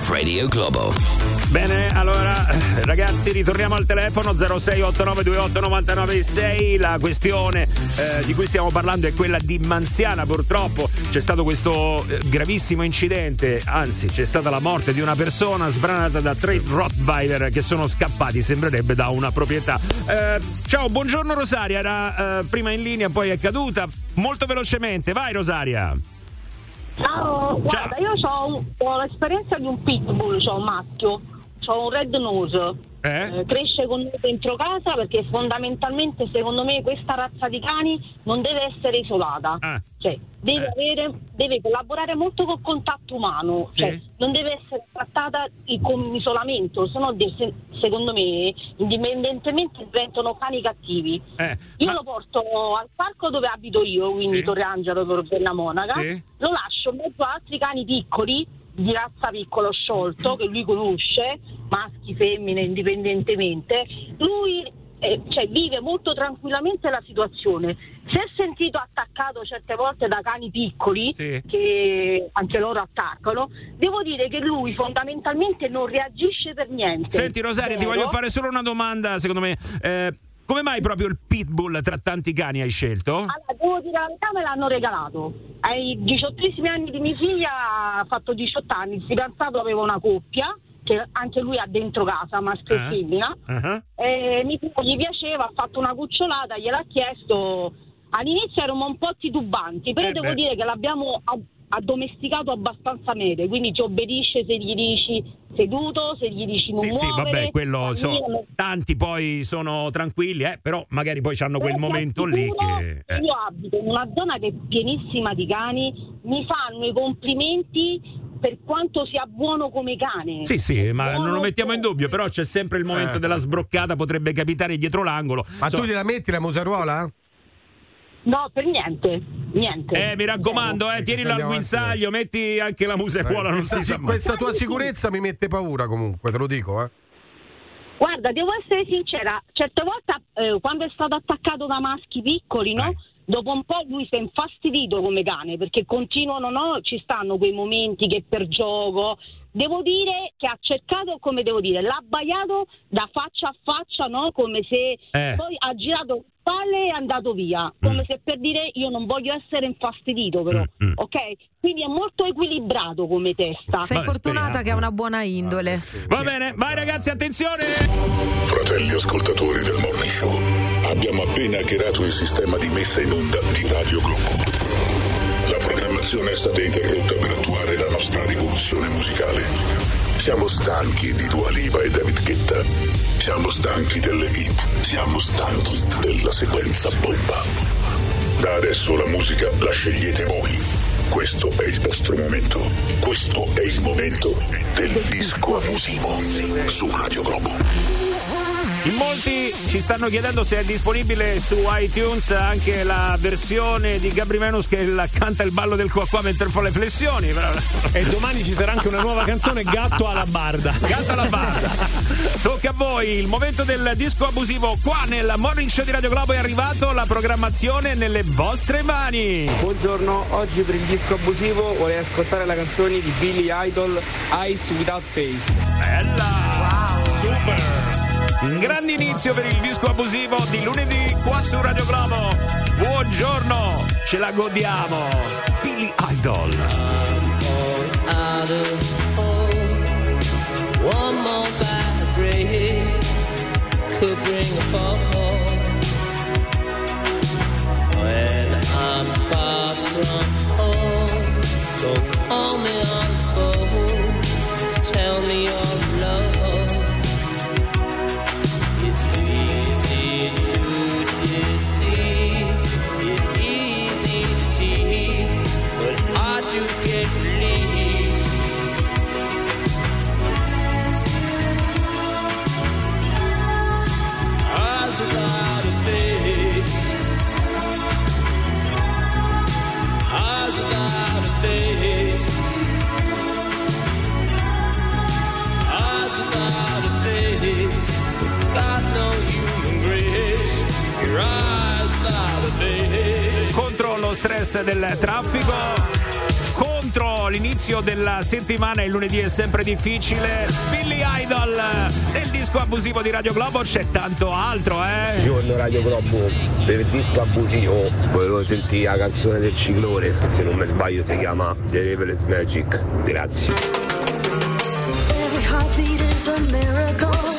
Radio Globo. Bene, allora ragazzi, ritorniamo al telefono 0689289996. La questione eh, di cui stiamo parlando è quella di Manziana. Purtroppo c'è stato questo eh, gravissimo incidente, anzi, c'è stata la morte di una persona sbranata da tre Rottweiler che sono scappati, sembrerebbe, da una proprietà. Eh, ciao, buongiorno Rosaria, era eh, prima in linea, poi è caduta. Molto velocemente, vai Rosaria. Ciao, guarda, io ho, ho l'esperienza di un pitbull, cioè un maschio. Ho un red nose. Eh? Eh, cresce con noi dentro casa perché fondamentalmente secondo me questa razza di cani non deve essere isolata. Ah. Cioè, deve, Eh. avere, deve collaborare molto col contatto umano, Sì. cioè, non deve essere trattata con isolamento, se no secondo me indipendentemente diventano cani cattivi. Eh, Io lo porto al parco dove abito io, quindi Sì. Torre Angelo, Tor Bella Monaca, Sì. lo lascio in mezzo a altri cani piccoli di razza piccolo sciolto che lui conosce, maschi, femmine, indipendentemente. Lui eh, cioè, vive molto tranquillamente la situazione. Si è sentito attaccato certe volte da cani piccoli Sì. che anche loro attaccano, devo dire che lui fondamentalmente non reagisce per niente. Senti Rosaria, ti voglio fare solo una domanda, secondo me. Eh, come mai proprio il pitbull tra tanti cani hai scelto? Allora, devo dire la verità, me l'hanno regalato. Ai 18 anni di mia figlia, ha fatto 18 anni, il fidanzato aveva una coppia, che anche lui ha dentro casa, maschio Eh? e femmina. Mi gli piaceva, ha fatto una cucciolata, gliel'ha chiesto. All'inizio eravamo un po' titubanti, però Eh devo beh. dire che l'abbiamo addomesticato abbastanza bene, quindi ti obbedisce se gli dici seduto, se gli dici non Sì, sì, muovere, vabbè, quello so. Tanti poi sono tranquilli, eh, però magari poi hanno quel momento lì che. eh. Io abito in una zona che è pienissima di cani, mi fanno i complimenti per quanto sia buono come cane. Sì, sì, ma Buono non lo mettiamo in dubbio, però c'è sempre il momento Eh. della sbroccata, potrebbe capitare dietro l'angolo. Ma Insomma, tu gliela metti la museruola? No, per niente, niente. Eh, mi raccomando, eh, tienilo al guinzaglio, metti anche la museruola, non questa, si sa mai. questa tua sicurezza mi mette paura comunque, te lo dico, eh. Guarda, devo essere sincera, certe volte eh, quando è stato attaccato da maschi piccoli, no? Eh. Dopo un po' lui si è infastidito come cane perché continuano, no? Ci stanno quei momenti che per gioco. Devo dire che ha cercato, come devo dire, l'ha abbaiato da faccia a faccia, no? Come se Eh. poi ha girato le spalle e è andato via. Come Mm. se per dire io non voglio essere infastidito, però. Mm, mm. Ok? Quindi è molto equilibrato come testa. Sei Vabbè, fortunata speriamo. che ha una buona indole. Va bene, vai ragazzi, attenzione! Fratelli ascoltatori del Morning Show, abbiamo appena hackerato il sistema di messa in onda di Radio Globo. Programmazione è stata interrotta per attuare la nostra rivoluzione musicale. Siamo stanchi di Dua Lipa e David Guetta. Siamo stanchi delle hit. Siamo stanchi della sequenza bomba. Da adesso la musica la scegliete voi. Questo è il vostro momento. Questo è il momento del disco abusivo su Radio Globo. In molti ci stanno chiedendo se è disponibile su iTunes anche la versione di Gabri Venus che canta il ballo del qua qua mentre fa le flessioni. E domani ci sarà anche una nuova canzone, Gatto alla barda. Gatto alla barda. Tocca a voi, il momento del disco abusivo qua nel Morning Show di Radio Globo è arrivato, la programmazione nelle vostre mani. Buongiorno, oggi per il disco abusivo vorrei ascoltare la canzone di Billy Idol Eyes Without Face. Bella! Super! Un grande inizio per il disco abusivo di lunedì qua su Radio Globo. Buongiorno, ce la godiamo. Billy Idol. One more bad break could bring a fall. When I'm far from home, don't call me on the phone to tell me your stress del traffico. Contro l'inizio della settimana, il lunedì è sempre difficile. Billy Idol nel disco abusivo di Radio Globo c'è tanto altro, eh? Buongiorno Radio Globo, per il disco abusivo volevo sentire la canzone del ciclone, se non mi sbaglio si chiama The Reveless Magic, grazie. Every heartbeat is a miracle.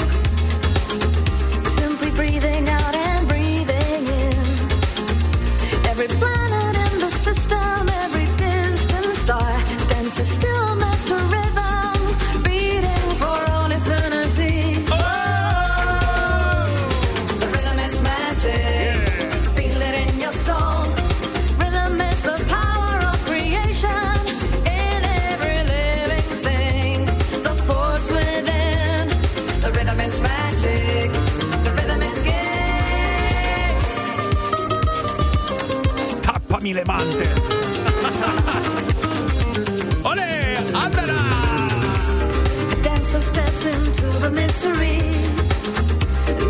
Ole, andala! The dancer steps into the mystery.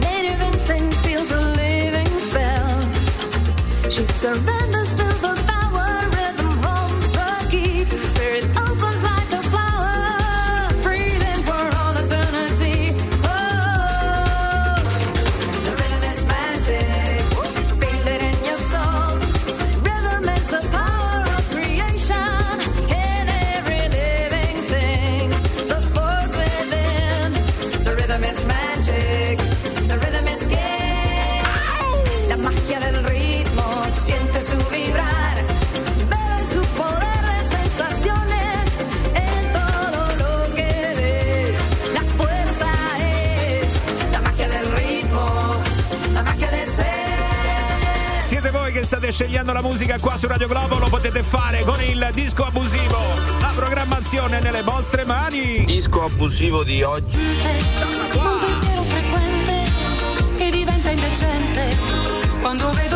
Native instinct feels a living spell. She's surrounded. state scegliendo la musica qua su Radio Globo lo potete fare con il disco abusivo. La programmazione nelle vostre mani. Disco abusivo di oggi. Un pensiero frequente che diventa indecente quando vedo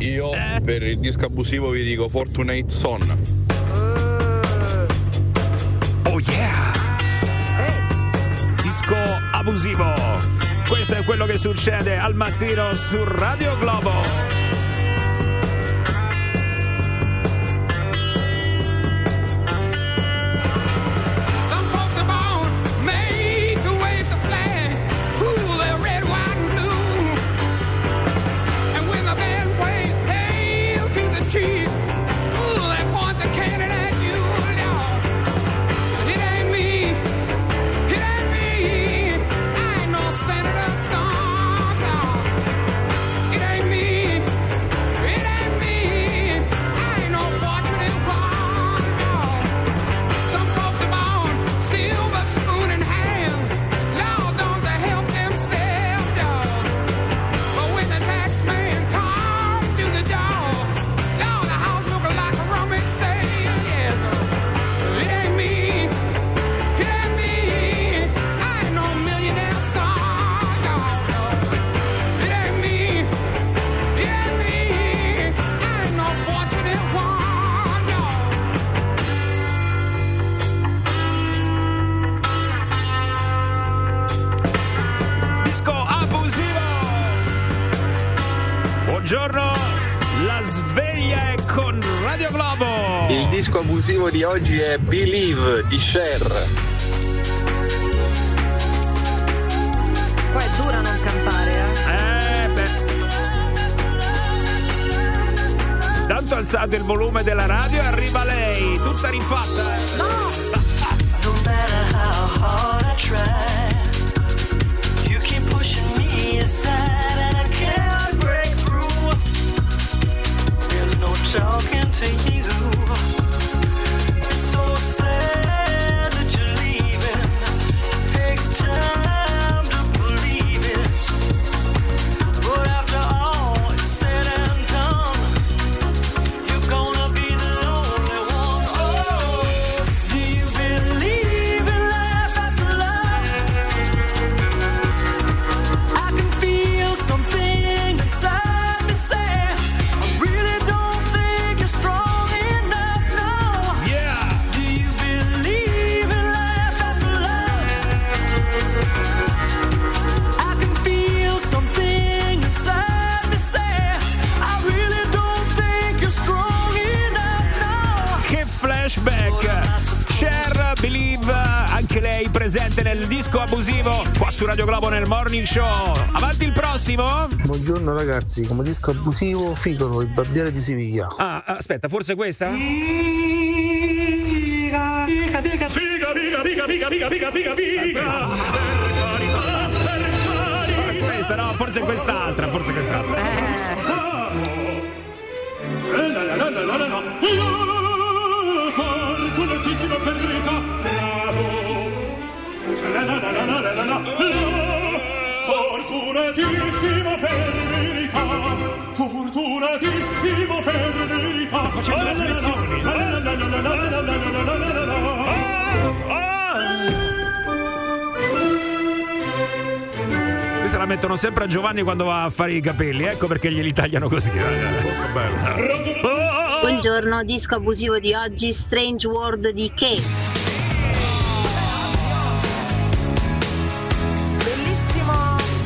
Io per il disco abusivo vi dico Fortunate Son. Oh yeah! Disco abusivo. Questo è quello che succede al mattino su Radio Globo. oggi è Believe di Cher. Ragazzi, come disco abusivo Figaro, il barbiere di Siviglia. Ah, aspetta, forse questa? Questa no, forse quest'altra, forse quest'altra. Fortunatissima per verità, bravo. La la la la la la la la. Fortunatissimo per verità, fortunatissimo per verità. Facciamo le trasmissioni. Questa la mettono sempre a Giovanni quando va a fare i capelli, ecco perché glieli tagliano così. Buongiorno, disco abusivo di oggi, Strange World di Kate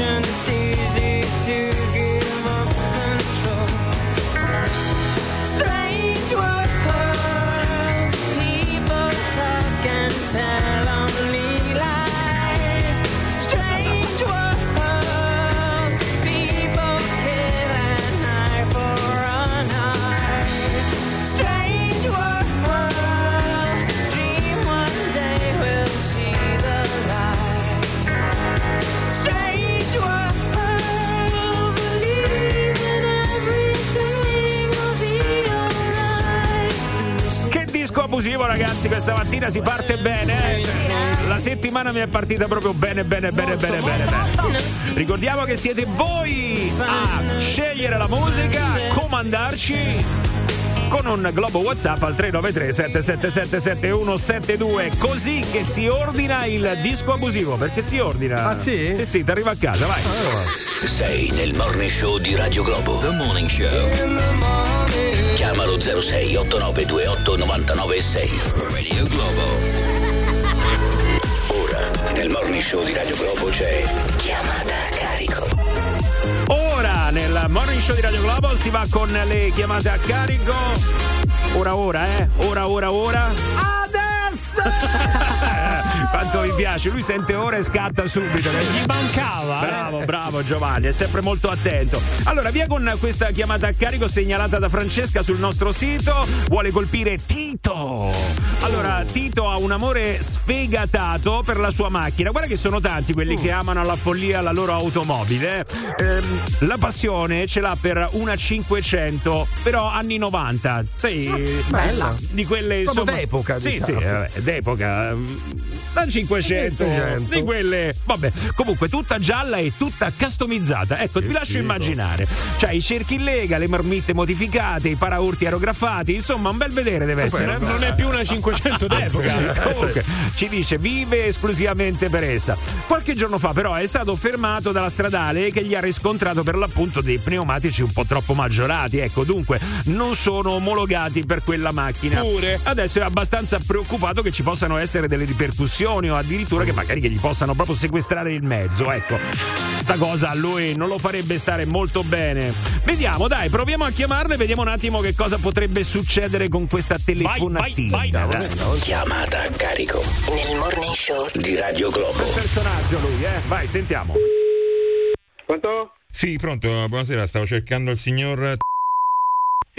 ocean of tears. Disco abusivo ragazzi, questa mattina si parte bene. eh? La settimana mi è partita proprio bene, bene, bene, bene, bene, bene. Ricordiamo che siete voi a scegliere la musica, comandarci con un globo WhatsApp al 393 777 7172 così che si ordina il disco abusivo perché si ordina Ah, sì? sì sì ti arriva a casa vai Sei nel morning show di Radio Globo. The Morning Show. Chiamalo 06 8928 996. Radio Globo. Ora, nel morning show di Radio Globo c'è chiamata a carico. ora nel morning show di Radio Globo si va con le chiamate a carico ora ora eh ora ora ora Quanto mi piace lui sente ora e scatta subito Gli mancava. eh. Bravo, bravo Giovanni, è sempre molto attento. Allora, via con questa chiamata a carico segnalata da Francesca sul nostro sito. Vuole colpire Tito. Allora, Tito ha un amore sfegatato per la sua macchina. Guarda che sono tanti quelli che amano alla follia la loro automobile. eh. Ehm, la passione ce l'ha per una 500, però anni 90. Sì, bella. Di quelle insomma. d'epoca, Sì, diciamo. sì, vabbè, d'epoca. Da 500, 500. di quelle, vabbè, comunque tutta gialla e tutta customizzata. Ecco, vi lascio immaginare. Cioè, i cerchi in lega, le marmitte modificate, i paraurti aerografati, insomma, un bel vedere deve essere. Non è più una 500 d'epoca. Comunque, ci dice vive esclusivamente per essa. Qualche giorno fa, però, è stato fermato dalla stradale che gli ha riscontrato per l'appunto dei pneumatici un po' troppo maggiorati. Ecco, dunque, non sono omologati per quella macchina. Pure. Adesso è abbastanza preoccupato che ci possano essere delle ripercussioni o addirittura che magari che gli possano proprio sequestrare il mezzo. Ecco, sta cosa a lui non lo farebbe stare molto bene. Vediamo, dai, proviamo a chiamarle e vediamo un attimo che cosa potrebbe succedere con questa telefonatina. vai, vai. Dai. Chiamata a carico Nel morning show di Radio Globo. Bel personaggio lui, eh? Vai, sentiamo. Pronto? Sì, pronto, buonasera, stavo cercando il signor...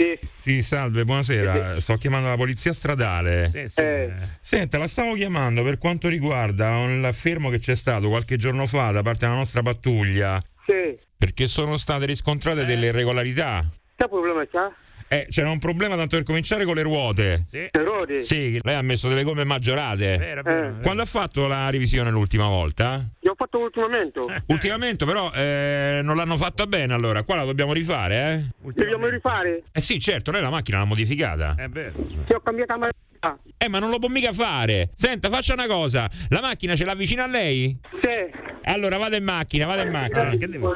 Sì. Sì, salve, buonasera, sto chiamando la polizia stradale. Sì, sì. Eh. Senta, la stavo chiamando per quanto riguarda un affermo che c'è stato qualche giorno fa da parte della nostra pattuglia, Sì. perché sono state riscontrate delle irregolarità. Che problema c'ha? Eh, c'era un problema tanto per cominciare con le ruote. Sì. Errori? Sì, lei ha messo delle gomme maggiorate. Vero, vero, vero. Quando ha fatto la revisione l'ultima volta? Io ho fatto ultimamente. Ultimamente però eh, non l'hanno fatta bene allora, qua la dobbiamo rifare, eh? Dobbiamo rifare? Eh sì, certo, lei la macchina l'ha modificata. È vero. Sì, ho cambiato la fa. Eh, ma non lo può mica fare. Senta, faccia una cosa. La macchina ce l'ha vicino a lei? Sì. Allora vada in macchina, vada in macchina. Che devo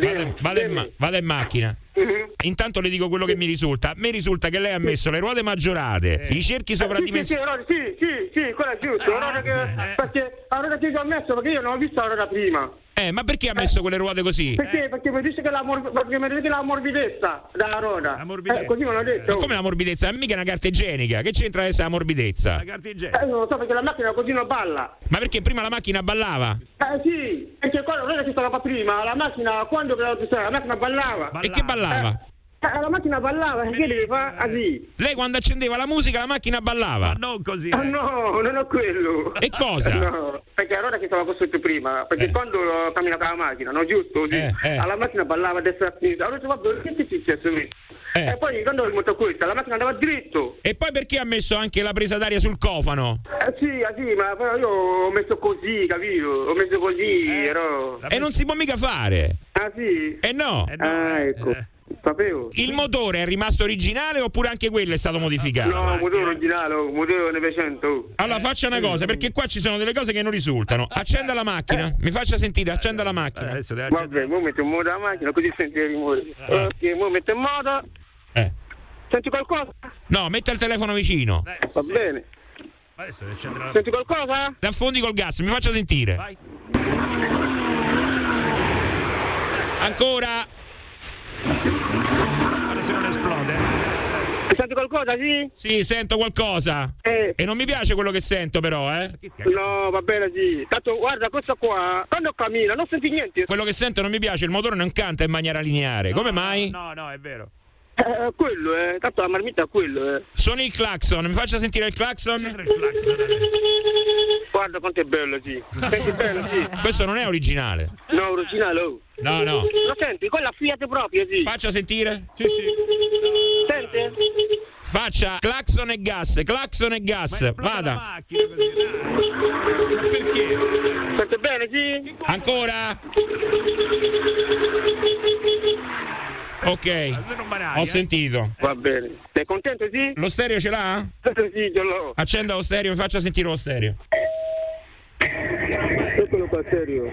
Vada in, vada in vada in macchina. Mhm. Intanto le dico quello che mi risulta. A me risulta che lei ha messo le ruote maggiorate, i cerchi Sì, sì, sovradimensionati. sì, sì, sì, sì, quello è giusto. La ruota che, perché la ruota che ho messo, perché io non ho visto la ruota prima. Eh, ma perché ha messo quelle ruote così? Perché? Perché mi dice che la, mor- perché mi dice la morbidezza della ruota. La Eh, così me l'ha detto. Ma come la morbidezza? È mica una carta igienica. Che c'entra adesso la morbidezza? Eh, non lo so perché la macchina così non balla. Ma perché prima la macchina ballava? Eh sì, perché quello non è che stava prima, la macchina quando la macchina ballava. E che ballava? Eh, la macchina ballava, che deve fare così? Lei quando accendeva la musica la macchina ballava? Ma non così. no, non è quello. E cosa? No, perché ruota che stava costruita prima, perché quando ho camminato la macchina, no giusto? Sì. eh. La macchina ballava a destra e a sinistra. Allora ho vabbè, che ti è successo qui? E poi quando ho rimontato questa, la macchina andava dritto. E poi perché ha messo anche la presa d'aria sul cofano? Eh sì, eh sì, ma però io ho messo così, capito? Ho messo così, però... E non si può mica fare. Ah sì? Eh no. Ah, ecco. Sapevo. Il motore è rimasto originale oppure anche quello è stato modificato? No, motore originale, motore 900. Allora faccia una cosa, perché qua ci sono delle cose che non risultano. Accenda la macchina, mi faccia sentire, accenda la macchina. Vabbè, ora metto in moto la macchina così senti il rumore. Ok, ora metto in moto. Eh. Senti qualcosa? No, metta il telefono vicino. Va bene. Adesso deve accendere Senti qualcosa? Ti affondi col gas, mi faccia sentire. Ancora. Se non esplode. Senti qualcosa, sì? Sì, sento qualcosa. Eh. E non mi piace quello che sento, però, eh. No, va bene, sì. Tanto guarda, questo qua, quando cammina non senti niente. Quello che sento non mi piace, il motore non canta in maniera lineare. Come mai? No, no, è vero. Eh, quello, eh. Tanto la marmitta è quello, eh. Suoni il clacson, mi faccia sentire il clacson? Guarda quanto è bello, sì. Senti bello, sì. Questo non è originale. No, originale, oh. No, no. Lo senti? Quella Fiat proprio, sì. Faccia sentire? Sì, sì. Sente? Faccia clacson e gas, clacson e gas. Vada. Ma perché? Sente bene, sì? Ancora? Ok, ho sentito. Va bene. Sei contento, sì? Lo stereo ce l'ha? Sì, ce l'ho. Accenda lo stereo, mi faccia sentire lo stereo. Eccolo qua, serio.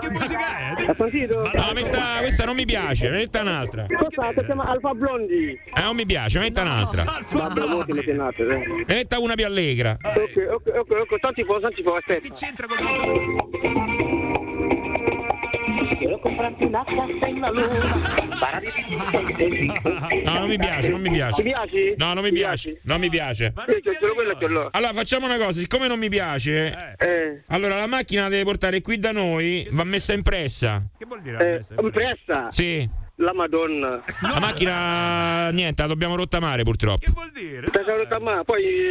Che musica è? Ha sentito? No, metta, questa non mi piace, metta un'altra. Cosa? Si chiama Alfa Blondi. Eh, non mi piace, metta un'altra. Lo tenate, eh. Ne metta una più allegra. Ok, ok, ok, ok, tanti po', tanti po', aspetta. Che c'entra con il Quiero comprarti una casa in la luna. No, non mi piace, non mi piace. Ti piaci? No, non mi piace, non mi piace. Allora facciamo una cosa, siccome non mi piace, Eh. allora la macchina la deve portare qui da noi, va messa in pressa. Che vuol dire? Eh, impressa? Sì. La Madonna. La macchina niente, la dobbiamo rottamare purtroppo. vuol dire? Poi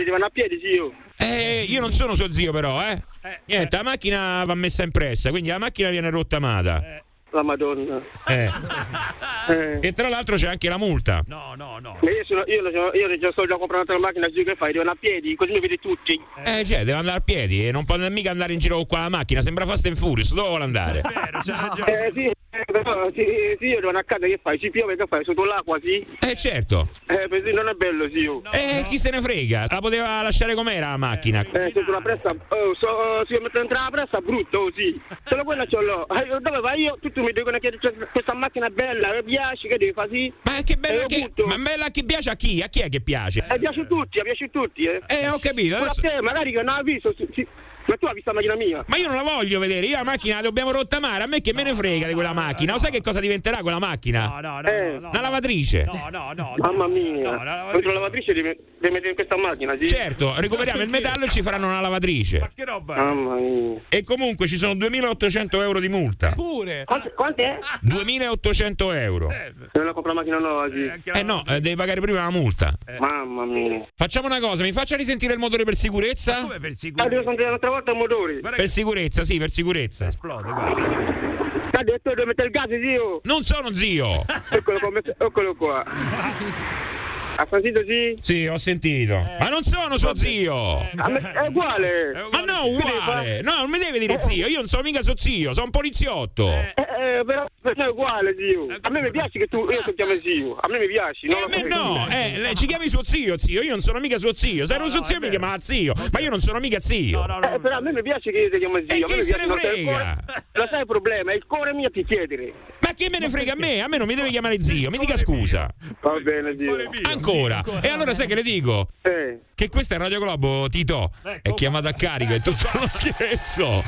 vanno a piedi, sì, io. Eh, io non sono suo zio però, eh. Niente, la macchina va messa in pressa, quindi la macchina viene rottamata. La Madonna. Eh. Eh. E tra l'altro c'è anche la multa. No, no, no. Ma io, sono, io, io già sto già comprando la macchina, giù che fai? Devono a piedi, così mi vedi tutti. Eh, cioè, deve andare a piedi e non può mica andare in giro con qua la macchina, sembra Fast and Furious, dove vuole andare? Eh sì, eh, però sì, sì, io devo a casa, che fai? Ci piove, che fai? Sotto l'acqua, sì? Eh certo. Eh, così non è bello, sì. io. Eh, chi se ne frega? La poteva lasciare com'era la macchina. Eh, sotto la pressa, oh, so, se io metto dentro la pressa, brutto, oh, sì. Solo quella ce l'ho. Eh, dove vai io? Tutti mi dicono che questa macchina è bella, mi piace, che devi fare, sì? Ma che bella che, ma bella che piace a chi? A chi è che piace? Eh, piace a tutti, eh, piace a tutti, eh. Eh, ho capito, adesso- a te, magari che non l'ha visto, sì, sì. Ma tu hai visto la macchina mia? Ma io non la voglio vedere, io la macchina la dobbiamo rottamare, a me che me ne frega di quella macchina. Lo sai che cosa diventerà quella macchina? No, no, no, Una lavatrice. No, no, no. Mamma mia. Contro la lavatrice devi, devi mettere in questa macchina, sì? Certo, recuperiamo il metallo e ci faranno una lavatrice. Ma che roba? Mamma mia. E comunque ci sono 2800 euro di multa. Pure. Quante, quante? 2800 euro. Non la compro la macchina nuova, sì. Eh no, eh, devi pagare prima la multa. Mamma mia. Facciamo una cosa, mi faccia risentire il motore per sicurezza? Ah, devo sentire un'altra volta il motore. Per sicurezza, sì, per sicurezza. Esplode, guarda. Ha detto devo mettere il gas, zio. Non sono zio. Eccolo qua, eccolo qua. Ha sentito, sì? Sì, ho sentito. Ma non sono suo zio. Ah, ma È uguale. Ma no, uguale. No, non mi deve dire zio. Io non sono mica suo zio, sono un poliziotto. Eh, eh, eh, però per me è uguale, zio. A me mi piace che tu, io ti chiami zio. A me mi piace. Non Eh, no, eh, lei ci chiami suo zio, zio. Io non sono mica suo zio. Se ero suo zio mi chiamava zio. Ma io non sono mica zio. Eh, però a me mi piace che io ti chiami zio. E a me chi se ne frega? Lo sai il problema? È il cuore mio ti chiedere. Ma che me ne frega a me? A me non mi deve chiamare zio. Mi dica scusa. Va bene, zio. Ancora. E allora sai che le dico? Eh. Che questa è Radio Globo, Tito. È chiamata a carico, è tutto uno scherzo.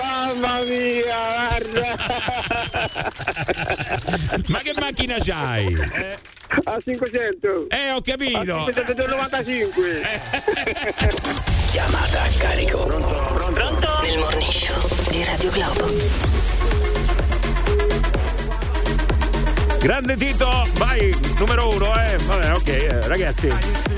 Mamma mia, guarda. Ma che macchina c'hai? A 500. Eh, ho capito. A 595. Chiamata a carico. Nel morning show di Radio Globo. Grande Tito, vai, numero uno, eh. Vabbè, ok, eh, ragazzi.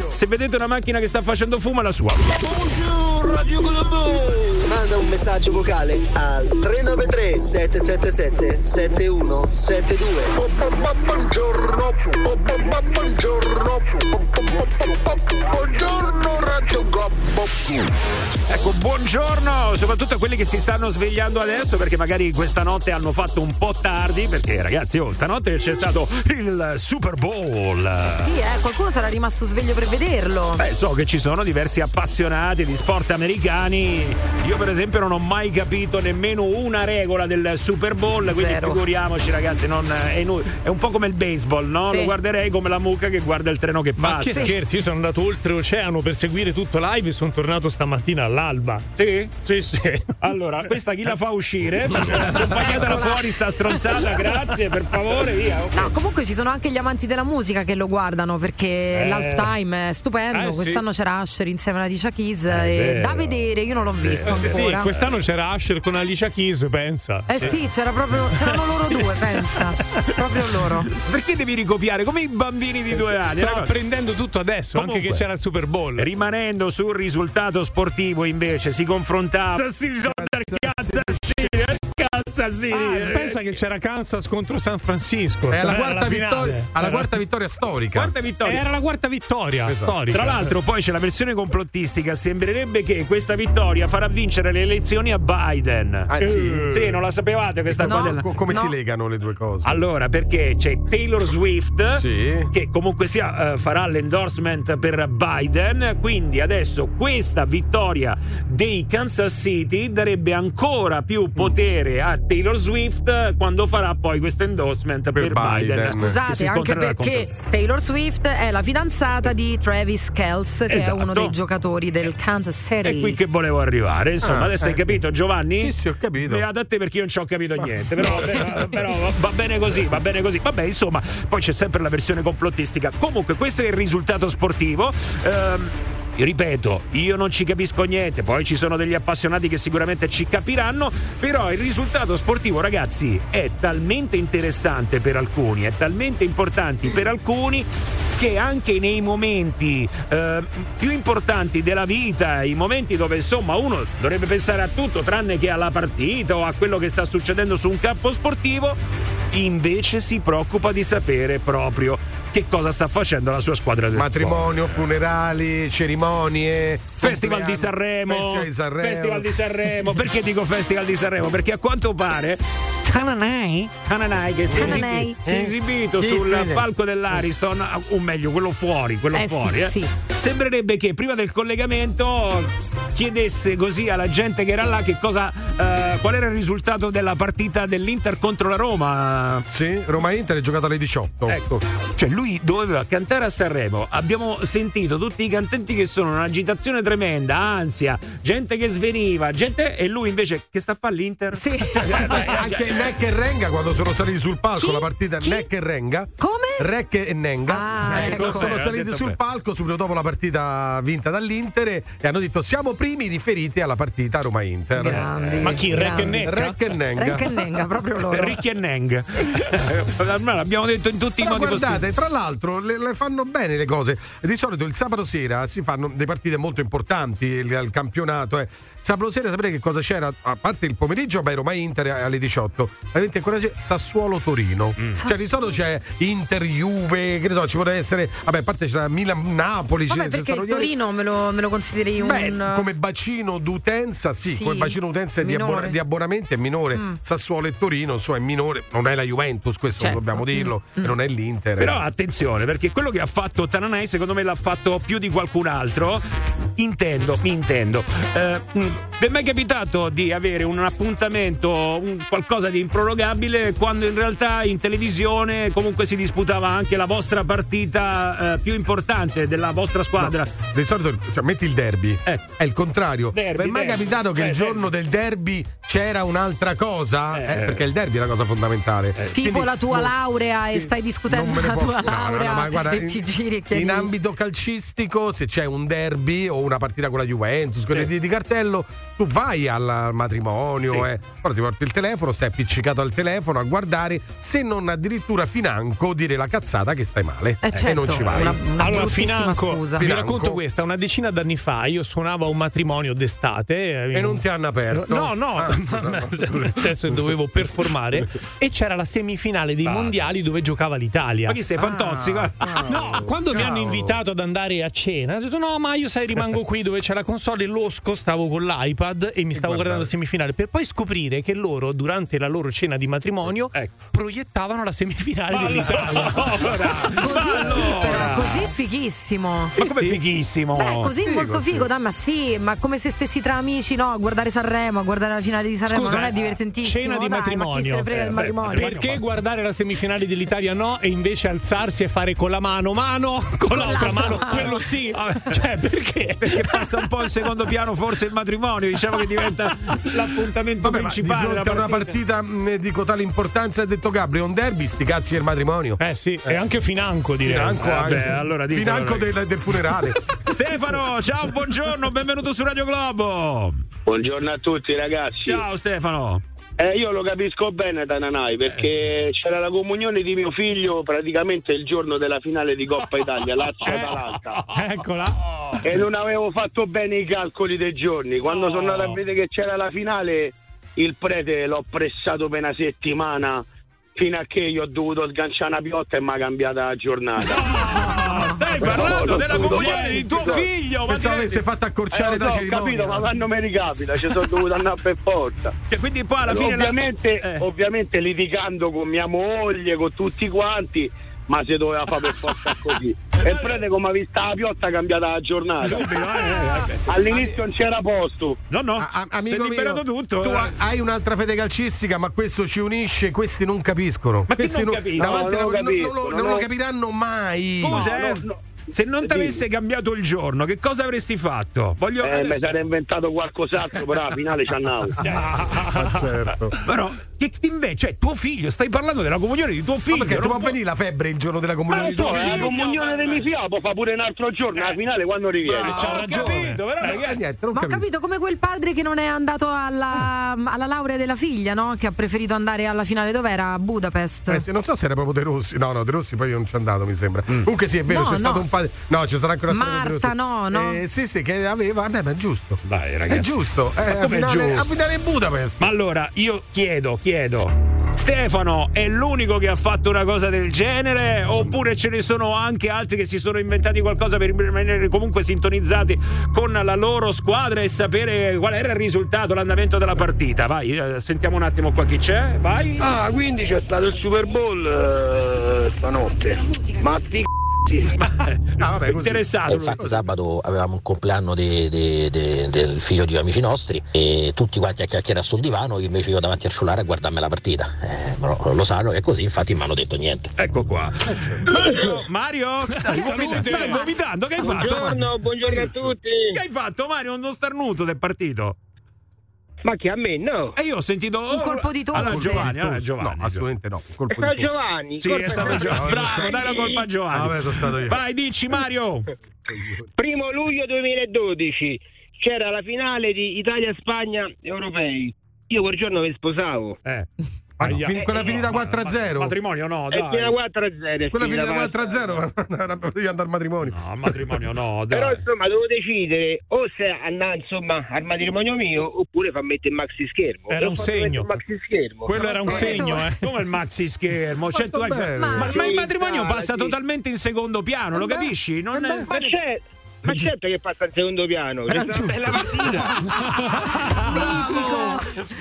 Se vedete una macchina che sta facendo fumo, è la sua. Buongiorno Radio Globo! Manda un messaggio vocale al 393 777 7172. Buongiorno! Buongiorno! Buongiorno Radio Globo! Ecco, buongiorno, soprattutto a quelli che si stanno svegliando adesso perché magari questa notte hanno fatto un po' tardi perché ragazzi, oh, stanotte c'è stato il Super Bowl. Sì, eh, qualcuno sarà rimasto sveglio per vederlo. Beh, so che ci sono diversi appassionati di sport americani. Io, per esempio, non ho mai capito nemmeno una regola del Super Bowl. Quindi Zero. figuriamoci, ragazzi, non- è, inu- è un po' come il baseball, no? Sì. Lo guarderei come la mucca che guarda il treno che Ma passa. che scherzi, io sono andato oltreoceano per seguire tutto live e sono tornato stamattina all'alba. Sì? Sì, sì. Allora, questa chi la fa uscire? Accompagnatela fuori sta stronzata, grazie, per favore, via. No, comunque ci sono anche gli amanti della musica che lo guardano perché Eh. l'halftime è stupendo. Eh, sì. Quest'anno c'era Usher insieme a Alicia Keys. È e vero. da vedere, io non l'ho visto Eh, sì, sì, ancora. quest'anno c'era Asher con Alicia Keys, pensa. Eh sì, c'era proprio, c'erano loro due, pensa. Proprio loro. Perché devi ricopiare come i bambini di due anni? Sto Raga, apprendendo tutto adesso, anche Comunque, che c'era il Super Bowl. Rimanendo sul risultato sportivo, invece, si confrontava. Kansas City, eh. Ah, eh. pensa che c'era Kansas contro San Francisco. È alla Era quarta, vittoria, alla quarta vittoria storica. Quarta vittoria. Era la quarta vittoria Esatto. storica. Tra l'altro, poi c'è la versione complottistica. Sembrerebbe che questa vittoria farà vincere le elezioni a Biden. Ah, sì? Sì, non la sapevate questa No. della- Co- come No. si legano le due cose? Allora, perché c'è Taylor Swift Sì. che comunque sia eh, farà l'endorsement per Biden, quindi adesso questa vittoria dei Kansas City darebbe ancora più potere a Taylor Swift eh, quando farà poi questo endorsement per, Per Biden. Biden. Scusate, anche perché contro- Taylor Swift è la fidanzata di Travis Kelce, che Esatto. è uno dei giocatori del Kansas City. È qui che volevo arrivare. Insomma, Ah, adesso hai eh. capito, Giovanni? Sì, sì, ho capito. Beato a te perché io non ci ho capito niente. Però, però- però va- va bene così, va bene così. Vabbè, insomma, poi c'è sempre la versione complottistica. Comunque, questo è il risultato sportivo. Ehm, Ripeto, io non ci capisco niente, poi ci sono degli appassionati che sicuramente ci capiranno, però il risultato sportivo, ragazzi, è talmente interessante per alcuni, è talmente importante per alcuni che anche nei momenti eh, più importanti della vita, i momenti dove insomma uno dovrebbe pensare a tutto tranne che alla partita o a quello che sta succedendo su un campo sportivo, invece si preoccupa di sapere proprio che cosa sta facendo la sua squadra del sport. Matrimonio, funerali, cerimonie, Festival di Sanremo, Festival di Sanremo. Festival di Sanremo. Perché dico Festival di Sanremo? Perché a quanto pare Tananai, Tananai che si è, Tananai. esibi- si è Eh. esibito Chi sul palco dell'Ariston, o meglio, quello fuori, quello Eh sì, fuori. eh. sì. Sembrerebbe che prima del collegamento chiedesse così alla gente che era là che cosa, eh, qual era il risultato della partita dell'Inter contro la Roma. Sì, Roma-Inter è giocato alle 18. Ecco, cioè lui doveva cantare a Sanremo. Abbiamo sentito tutti i cantanti che sono in un'agitazione tremenda, ansia, gente che sveniva, gente e lui invece che sta a fare l'Inter? Sì. Beh, anche Neck e Renga quando sono saliti sul palco Chi? la partita Chi? Neck e Renga Come? Rec e Nenga Ah, ecco, ecco. sono Eh, saliti sul bene. palco subito dopo la partita vinta dall'Inter e hanno detto siamo primi riferiti alla partita Roma-Inter Grandi, Ma chi, Rec e? Rec e Nenga Rec e Nenga, proprio loro. Ricky e Neng. Ormai l'abbiamo detto in tutti i Però modi guardate, possibili. tra l'altro le, le fanno bene le cose. Di solito il sabato sera si fanno delle partite molto importanti, il, il campionato. Eh. Sabato sera sapete che cosa c'era? A parte il pomeriggio, beh, Roma Inter alle 18. Alle 20 ancora c'è Sassuolo Torino. Mm. Cioè di solito c'è Inter Juve, che ne so, ci potrebbe essere. Vabbè, a parte c'era Milan Napoli. Vabbè, perché il. Torino me lo, me lo consideri un. Beh, come bacino d'utenza, sì, Sì, come bacino d'utenza e di, abbona- di abbonamento è minore. Mm. Sassuolo e Torino, insomma, è minore. Non è la Juventus, questo Certo. dobbiamo dirlo, e non è l'Inter. Però attenzione, perché quello che ha fatto Tananai secondo me l'ha fatto più di qualcun altro. Intendo, mi intendo. Eh, mm, vi è mai capitato di avere un appuntamento, un qualcosa di improrogabile, quando in realtà in televisione comunque si disputava anche la vostra partita eh, più importante della vostra squadra? Di solito cioè, metti il derby, è il contrario. Derby, Vi è mai derby. capitato che Eh, il giorno del derby c'era un'altra cosa? Eh, perché il derby è una cosa fondamentale. Tipo Quindi, la tua no, laurea e stai discutendo la posso- tua no, no, no, laurea ma guarda, e in- ti giri e chiedi. In ambito calcistico, se c'è un derby o una partita con la Juventus, quelle di, di cartello, tu vai al, matrimonio, eh, però ti porti il telefono, stai appiccicato al telefono a guardare, se non addirittura financo dire la cazzata che stai male Eh, e certo, non ci vai. una- una allora, Financo, scusa. vi Financo. racconto questa. Una decina d'anni fa io suonavo a un matrimonio d'estate. E non ti hanno aperto? No, no, Ah, ma- senso che dovevo performare. e c'era la semifinale dei mondiali dove giocava l'Italia. Ma chi sei, Fantozzi? Ah, No, quando mi hanno invitato ad andare a cena, ho detto no, ma io sai rimango qui dove c'è la console e losco, stavo con l'iPad e mi stavo guardando la semifinale per poi scoprire che loro durante la loro cena di matrimonio proiettavano la semifinale dell'Italia. Così sì, però, così fighissimo. ma come fighissimo? Beh, così Figo, molto sì. figo, dai, ma sì, ma come se stessi tra amici, no? A guardare Sanremo, a guardare la finale di Sanremo, Scusa, non è divertentissimo. Cena di dai, matrimonio. Ma chi se ne frega Eh, beh, matrimonio? Perché guardare la semifinale dell'Italia no e invece alzarsi e fare con la mano mano con, l'altra l'altra mano, mano. quello sì. Cioè, perché? Perché passa un po' in secondo piano forse il matrimonio, diciamo che diventa l'appuntamento Vabbè, ma di principale fronte a della una partita. partita mh, di totale importanza ha detto Gabri, un derby, sti cazzi del matrimonio. Eh sì, e anche Financo direi. Financo, Vabbè, anche. allora ditelo, Financo ragazzi. del, del funerale. Stefano, ciao, buongiorno, benvenuto su Radio Globo. Buongiorno a tutti ragazzi. Ciao Stefano. Eh, io lo capisco bene Tananai perché c'era la comunione di mio figlio praticamente il giorno della finale di Coppa Italia, Lazio-Atalanta. Eccola. E non avevo fatto bene i calcoli dei giorni. Quando sono andato a vedere che c'era la finale, il prete l'ho pressato per una settimana fino a che io ho dovuto sganciare una piotta e mi ha cambiata la giornata. Stai parlando della comunione di tuo Pensavo- figlio, ma Pensavo avesse fatto accorciare Eh, la so, ho cerimonia. capito, ma quando mi ricapita, ci sono dovuto andare per forza. Quindi poi alla fine Eh. ovviamente litigando con mia moglie, con tutti quanti, ma si doveva fare per forza così. E il prete come ha visto la piotta ha cambiata la giornata. Eh, All'inizio non c'era posto. No, no, A- a- si è amico liberato mio, tutto. tu eh. ha- hai un'altra fede calcistica, ma questo ci unisce. Questi non capiscono. Ma questi non capisce? davanti No, non alla- non, capiscono, non lo, non no. lo capiranno mai. Scusa, No, eh, no, no. Se non ti Dimmi. avesse cambiato il giorno, che cosa avresti fatto? Voglio Eh, adesso- mi sarei inventato qualcos'altro, però alla finale ci andavo. Ah, certo. Però, che invece, cioè, tuo figlio, stai parlando della comunione di tuo Ma figlio. perché tu non può venire la febbre il giorno della comunione Ma di tuo tu, la figlio? comunione dei miei figli può fare pure un altro giorno, alla finale quando riviene. Eh, ho capito, però Eh, ragazzi. niente, Ma ho capito come quel padre che non è andato alla, alla laurea della figlia, no? Che ha preferito andare alla finale dov'era? A Budapest. Eh, non so se era proprio De Rossi. No, no, De Rossi poi non ci è andato, mi sembra. Mm. Comunque sì, è vero, No, c'è no. stato un padre. No, storia con De Marta, no, no. Eh, sì, sì, che aveva. Vabbè, ma è giusto. Dai, ragazzi. È giusto. Eh, Ma a finale, giusto? a finale in Budapest. Ma allora, io chiedo, chiedo. Stefano è l'unico che ha fatto una cosa del genere oppure ce ne sono anche altri che si sono inventati qualcosa per rimanere comunque sintonizzati con la loro squadra e sapere qual era il risultato, l'andamento della partita? Vai, eh, sentiamo un attimo qua chi c'è, vai. Ah, quindi c'è stato il Super Bowl eh, stanotte. Ma sti c***i. Ah, vabbè, così. Interessato. Infatti sabato avevamo il compleanno de- de- de- del figlio di amici nostri e tutti quanti a chiacchierare sul divano, io invece io davanti al cellulare a guardarmi la partita. Eh, però lo sanno che è così, infatti mi hanno detto niente. Ecco qua. Mario, Mario stai, stai vomitando, che hai fatto? Buongiorno, buongiorno a tutti. Che hai fatto Mario? Uno starnuto del partito? Ma che a me no? E io ho sentito Un colpo di tosse. Allora Giovanni, allora Giovanni. No, assolutamente no. Un È colpo stato di tosse. Giovanni. Sì, colpa è stato. Giovanni. Bravo, dai la colpa a Giovanni. Ah, vabbè, sono stato io. Vai, dici Mario. Primo luglio 2012 c'era la finale di Italia-Spagna europei. Io quel giorno mi sposavo. Eh. Ma no, fin- quella finita 4-0. Matrimonio no, È fino a dai. 4-0. è Quella finita finita 4-0. 4-0 devi andare al matrimonio. No, al matrimonio no, Però dai. insomma devo decidere o se andare insomma al matrimonio mio oppure fa mettere il maxi schermo. Era un segno. maxi schermo. Quello era un segno, eh. Come il maxi schermo, cioè, bene. ma, ma il matrimonio passa totalmente in secondo piano, lo Eh capisci? Non eh è-. Ma c'è Ma certo che passa in secondo piano. C'è stata una bella partita.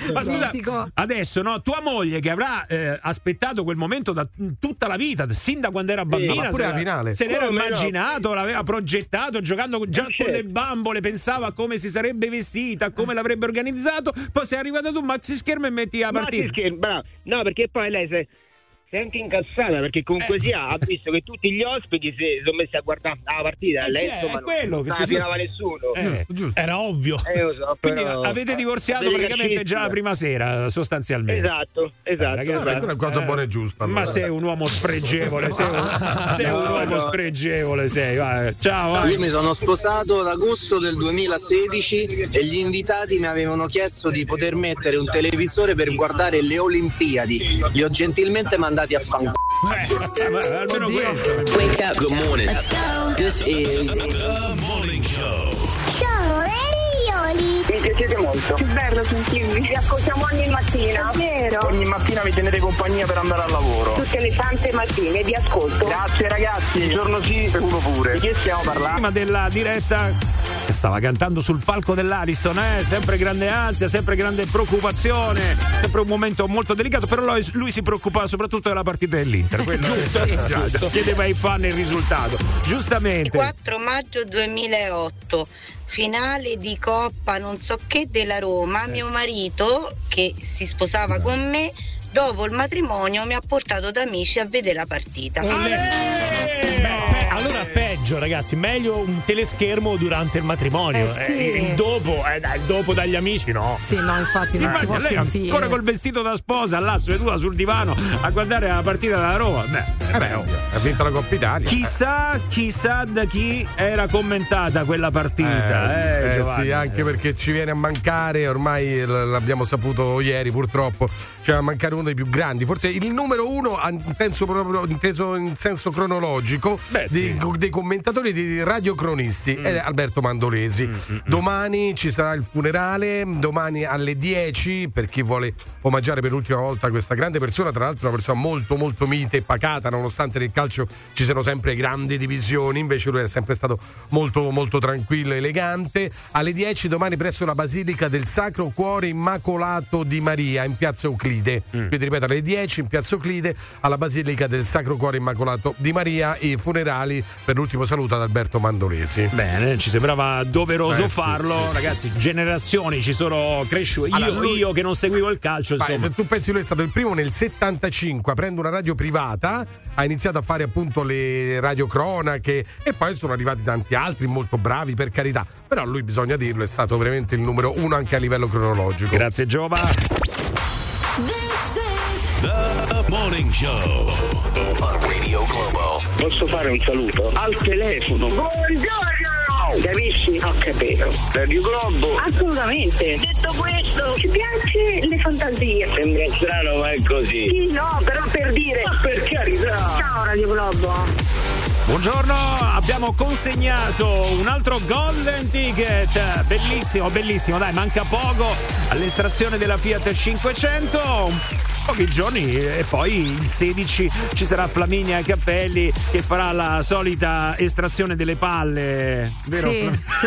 Ma scusa, Mitico. adesso no, tua moglie che avrà eh, aspettato quel momento da tutta la vita, sin da quando era bambina, pure se, la finale. se l'era Come no? immaginato, l'aveva progettato, giocando già Ma con certo. le bambole, pensava a come si sarebbe vestita, come l'avrebbe organizzato, poi sei arrivato tu maxi schermo e metti la partita. che scherzo, bravo. No, perché poi lei si si è anche incazzata perché comunque sia ha visto che tutti gli ospiti si sono messi a guardare la partita. Eh, lei sì, insomma è quello non che non si- la nessuno. Eh, Era ovvio. Eh, lo so, Quindi però- avete divorziato praticamente già la prima sera, sostanzialmente. Esatto, esatto. ragazzi, esatto. Quella è una cosa buona e giusta. allora. Ma sei un uomo spregevole, sei un, sei un No, uomo no. spregevole, sei. vai. Ciao, vai. Io mi sono sposato ad agosto del 2016 e gli invitati mi avevano chiesto di poter mettere un televisore per guardare le Olimpiadi. Li ho gentilmente mandati a fanculo. Eh, ma almeno questo. Wake up. Good morning. Let's go. This is The Morning Show. Mi piacete molto. Che bello sentirvi. Vi ascoltiamo ogni mattina. Vero? Ogni mattina mi tenete compagnia per andare al lavoro. Tutte le sante mattine vi ascolto. Grazie ragazzi, un giorno sì e uno pure. Di che stiamo parlando? Prima della diretta che stava cantando sul palco dell'Ariston, eh? sempre grande ansia, sempre grande preoccupazione, sempre un momento molto delicato, però lui, lui si preoccupava soprattutto della partita dell'Inter. Quello giusto, chiedeva ai fan il risultato. Giustamente. 4 maggio 2008. Finale di Coppa non so che della Roma. Mio marito, che si sposava con me, dopo il matrimonio mi ha portato da amici a vedere la partita. Allora peggio, ragazzi, meglio un teleschermo durante il matrimonio. Eh, sì. il dopo, eh, il dopo dagli amici, no. Sì, no, infatti non si può lei sentire. ancora col vestito da sposa là seduta sul divano a guardare la partita della Roma. Beh, Eh beh, ovvio, ha vinto la Coppa Italia. Chissà, chissà da chi era commentata quella partita. Eh, Eh, Giovanni. sì, anche perché ci viene a mancare, ormai l'abbiamo saputo ieri purtroppo, ci viene a mancare uno dei più grandi, forse il numero uno, penso proprio inteso in senso cronologico, Beh, dei, sì. co- commentatori, dei radiocronisti, Mm. ed è Alberto Mandolesi. Domani ci sarà il funerale, domani alle 10, per chi vuole omaggiare per l'ultima volta questa grande persona, tra l'altro una persona molto molto mite e pacata, nonostante nel calcio ci siano sempre grandi divisioni, invece lui è sempre stato molto molto tranquillo e elegante. Alle 10 domani presso la Basilica del Sacro Cuore Immacolato di Maria in Piazza Euclide. Quindi ripeto alle 10 in Piazza Euclide alla Basilica del Sacro Cuore Immacolato di Maria i funerali per l'ultimo saluto ad Alberto Mandolesi. Bene, ci sembrava doveroso Eh, sì, farlo, sì, sì. ragazzi. Generazioni ci sono cresciute. Io, Allora, lui- io che non seguivo il calcio, Vai, se tu pensi lui è stato il primo nel 75 aprendo una radio privata, ha iniziato a fare appunto le radiocronache e poi sono arrivati tanti altri molto bravi per carità, però lui bisogna dirlo è stato veramente il numero uno anche a livello cronologico. Grazie Giova. The Morning Show. On Radio Globo. Posso fare un saluto? Al telefono. Buongiorno! Capisci? Ho capito. Radio Globo. Assolutamente. Detto questo, ci piace le fantasie. Sembra strano, ma è così. Sì, no, però per dire. Ma per carità. Ciao Radio Globo. Buongiorno, abbiamo consegnato un altro golden ticket. Bellissimo, bellissimo. Dai, manca poco all'estrazione della Fiat 500. Pochi giorni e poi il 16 ci sarà Flaminia Cappelli che farà la solita estrazione delle palle. Vero? Sì, sì,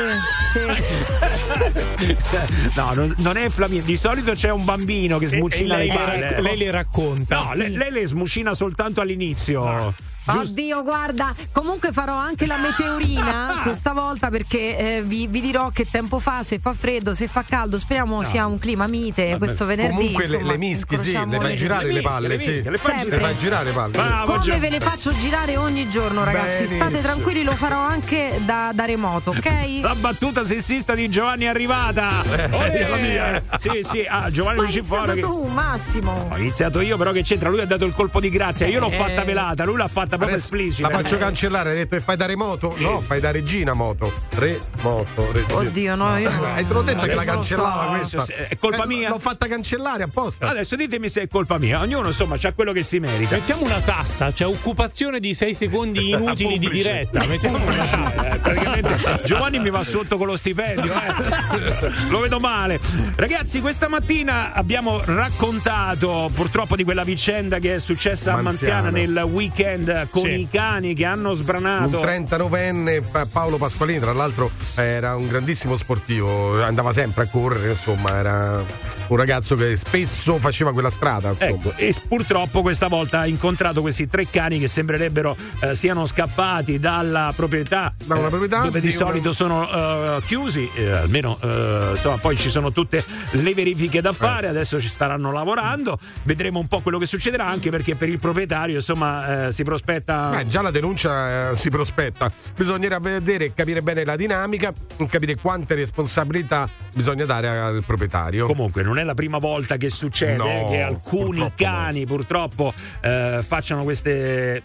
sì. No, non, non è Flaminia. Di solito c'è un bambino che E- smucina e lei, le le palle. rac- lei le racconta. No, lei, lei le smucina soltanto all'inizio. Oddio, guarda, comunque farò anche la meteorina questa volta perché eh, vi, vi dirò che tempo fa, se fa freddo, se fa caldo, speriamo sia un clima mite questo venerdì. Comunque le, insomma, le mischi, sì, le fai le- girare le, palle, le sì. le fai girare. le palle. Come Gio- ve le faccio girare ogni giorno, ragazzi. State tranquilli, lo farò anche da, da remoto, ok? La battuta sessista di Giovanni è arrivata. Eh, Olè! la mia. Sì, sì, ah, Giovanni Ma hai Lucifora. iniziato Che... tu, Massimo. Ho iniziato io, però che c'entra? Lui ha dato il colpo di grazia. Io l'ho Eh. fatta velata, lui l'ha fatta proprio Adesso esplicita. La faccio cancellare, hai detto che fai da remoto? No, fai da regina moto. Remoto, regina. Oddio, no, io. Eh, te l'ho detto che la lo so. cancellava questa. È colpa Eh, mia? L'ho fatta cancellare apposta. Adesso ditemi se è colpa mia. Ognuno insomma c'ha quello che si merita. Mettiamo una tassa, cioè occupazione di 6 secondi inutili di diretta. Mettiamo una tassa. Eh, praticamente Giovanni mi va sotto con lo stipendio, eh. lo vedo male. Ragazzi, questa mattina abbiamo raccontato purtroppo di quella vicenda che è successa a Manziana nel weekend con Sì. i cani che hanno sbranato. Un 39enne Pa- Paolo Pasqualini, tra l'altro era un grandissimo sportivo, andava sempre a correre, insomma, era un ragazzo che spesso faceva quella strada. Insomma. Ecco, e purtroppo questa volta ha incontrato questi tre cani che sembrerebbero eh, siano scappati dalla proprietà, Da una eh, proprietà dove di di una- solito sono eh, chiusi, almeno eh, insomma, poi ci sono tutte le verifiche da fare, adesso ci staranno lavorando, vedremo un po' quello che succederà anche perché per il proprietario insomma si prospetta Beh, già la denuncia si prospetta, bisognerà vedere e capire bene la dinamica, capire quante responsabilità bisogna dare al proprietario. Comunque non è la prima volta che succede No, che alcuni cani purtroppo eh, facciano queste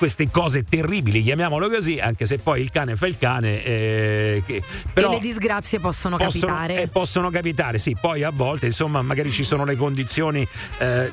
queste cose terribili, chiamiamolo così, anche se poi il cane fa il cane, eh, che- però e le disgrazie possono, possono, capitare. eh, possono capitare, sì, poi a volte insomma magari ci sono le condizioni eh,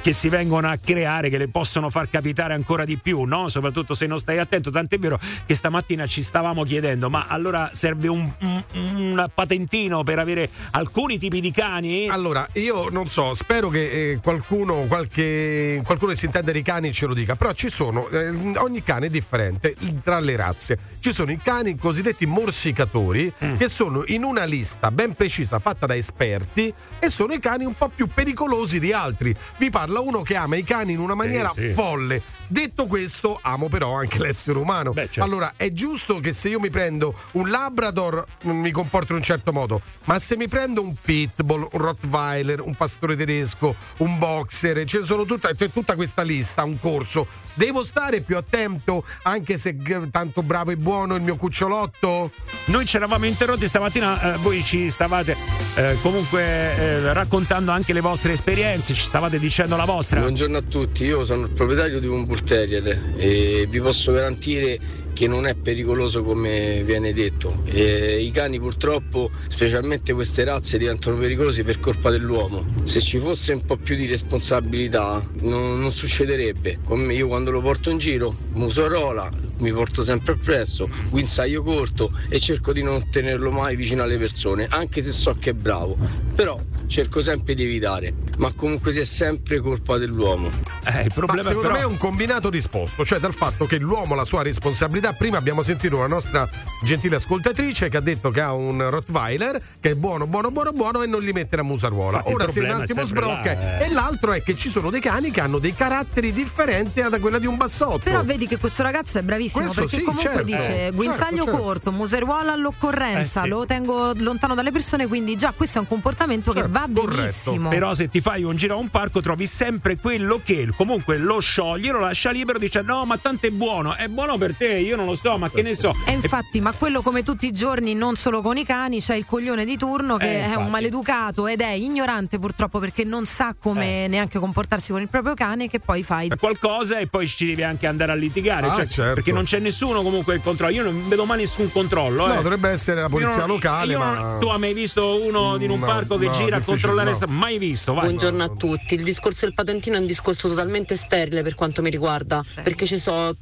che si vengono a creare che le possono far capitare ancora di più, no? soprattutto se non stai attento, tant'è vero che stamattina ci stavamo chiedendo, ma allora serve un, un- un patentino per avere alcuni tipi di cani? Allora, io non so, spero che eh, qualcuno, qualche, qualcuno che si intende di cani ce lo dica, però ci sono, eh, ogni cane è differente tra le razze. Ci sono i cani cosiddetti morsicatori Mm. che sono in una lista ben precisa fatta da esperti e sono i cani un po' più pericolosi di altri. Vi parla uno che ama i cani in una maniera sì. folle. Detto questo, amo però anche l'essere umano. certo. Allora, è giusto che se io mi prendo un Labrador mm, mi comporto in un certo modo, ma se mi prendo un Pitbull, un Rottweiler, un pastore tedesco, un boxer, ce ne sono tutta, c'è tutta questa lista, un corso. Devo stare più attento anche se tanto bravo e buono il mio cucciolotto? Noi ci eravamo interrotti stamattina, eh, voi ci stavate eh, comunque eh, raccontando anche le vostre esperienze, ci stavate dicendo la vostra. Buongiorno a tutti, io sono il proprietario di un Terrier e vi posso garantire che non è pericoloso come viene detto. E I cani purtroppo, specialmente queste razze, diventano pericolosi per colpa dell'uomo. Se ci fosse un po' più di responsabilità non, non succederebbe. Come io quando lo porto in giro, muserola, mi porto sempre appresso, guinzaglio corto e cerco di non tenerlo mai vicino alle persone, anche se so che è bravo. Però cerco sempre di evitare, ma comunque sia sempre colpa dell'uomo. Eh, il Ma secondo me è un combinato disposto, cioè dal fatto che l'uomo ha la sua responsabilità. Prima abbiamo sentito una nostra gentile ascoltatrice che ha detto che ha un Rottweiler che è buono, buono, buono, buono e non li mette la musaruola. Infatti Ora se un problema è attimo sempre sbrocca. là, eh. E l'altro è che ci sono dei cani che hanno dei caratteri differenti da quella di un bassotto. Però vedi che questo ragazzo è bravissimo Questo perché sì, comunque certo. dice Certo, guinzaglio certo. corto, museruola all'occorrenza, Eh, sì. lo tengo lontano dalle persone, quindi già questo è un comportamento che va benissimo. Però se ti fai un giro a un parco trovi sempre quello che comunque lo scioglie, lo lascia libero, dice no ma tanto è buono, è buono per te, io non lo so, ma che ne so. E infatti, ma quello come tutti i giorni, non solo con i cani, c'è il coglione di turno che Eh, è un maleducato ed è ignorante purtroppo perché non sa come Eh. neanche comportarsi con il proprio cane che poi fai. qualcosa e poi ci devi anche andare a litigare, Ah, cioè, certo. perché non c'è nessuno comunque che controlla. Io non vedo mai nessun controllo. No, eh. dovrebbe essere la polizia non- locale, ma- non- tu hai mai visto uno in un No, parco che no, gira a controllare? no. sta- Mai visto, vai. Buongiorno a tutti. Il discorso del patentino è un discorso totalmente sterile per quanto mi riguarda, perché ci sono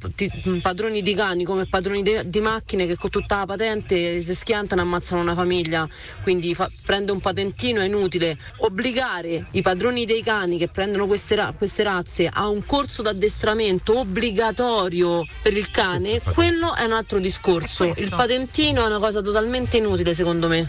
padroni di cani come padroni de- di macchine che con tutta la patente si schiantano e ammazzano una famiglia. Quindi fa- prende un patentino è inutile. Obbligare i padroni dei cani che prendono queste, ra- queste razze a un corso d'addestramento obbligatorio per il cane, quello è un altro discorso. Il patentino è una cosa totalmente inutile secondo me.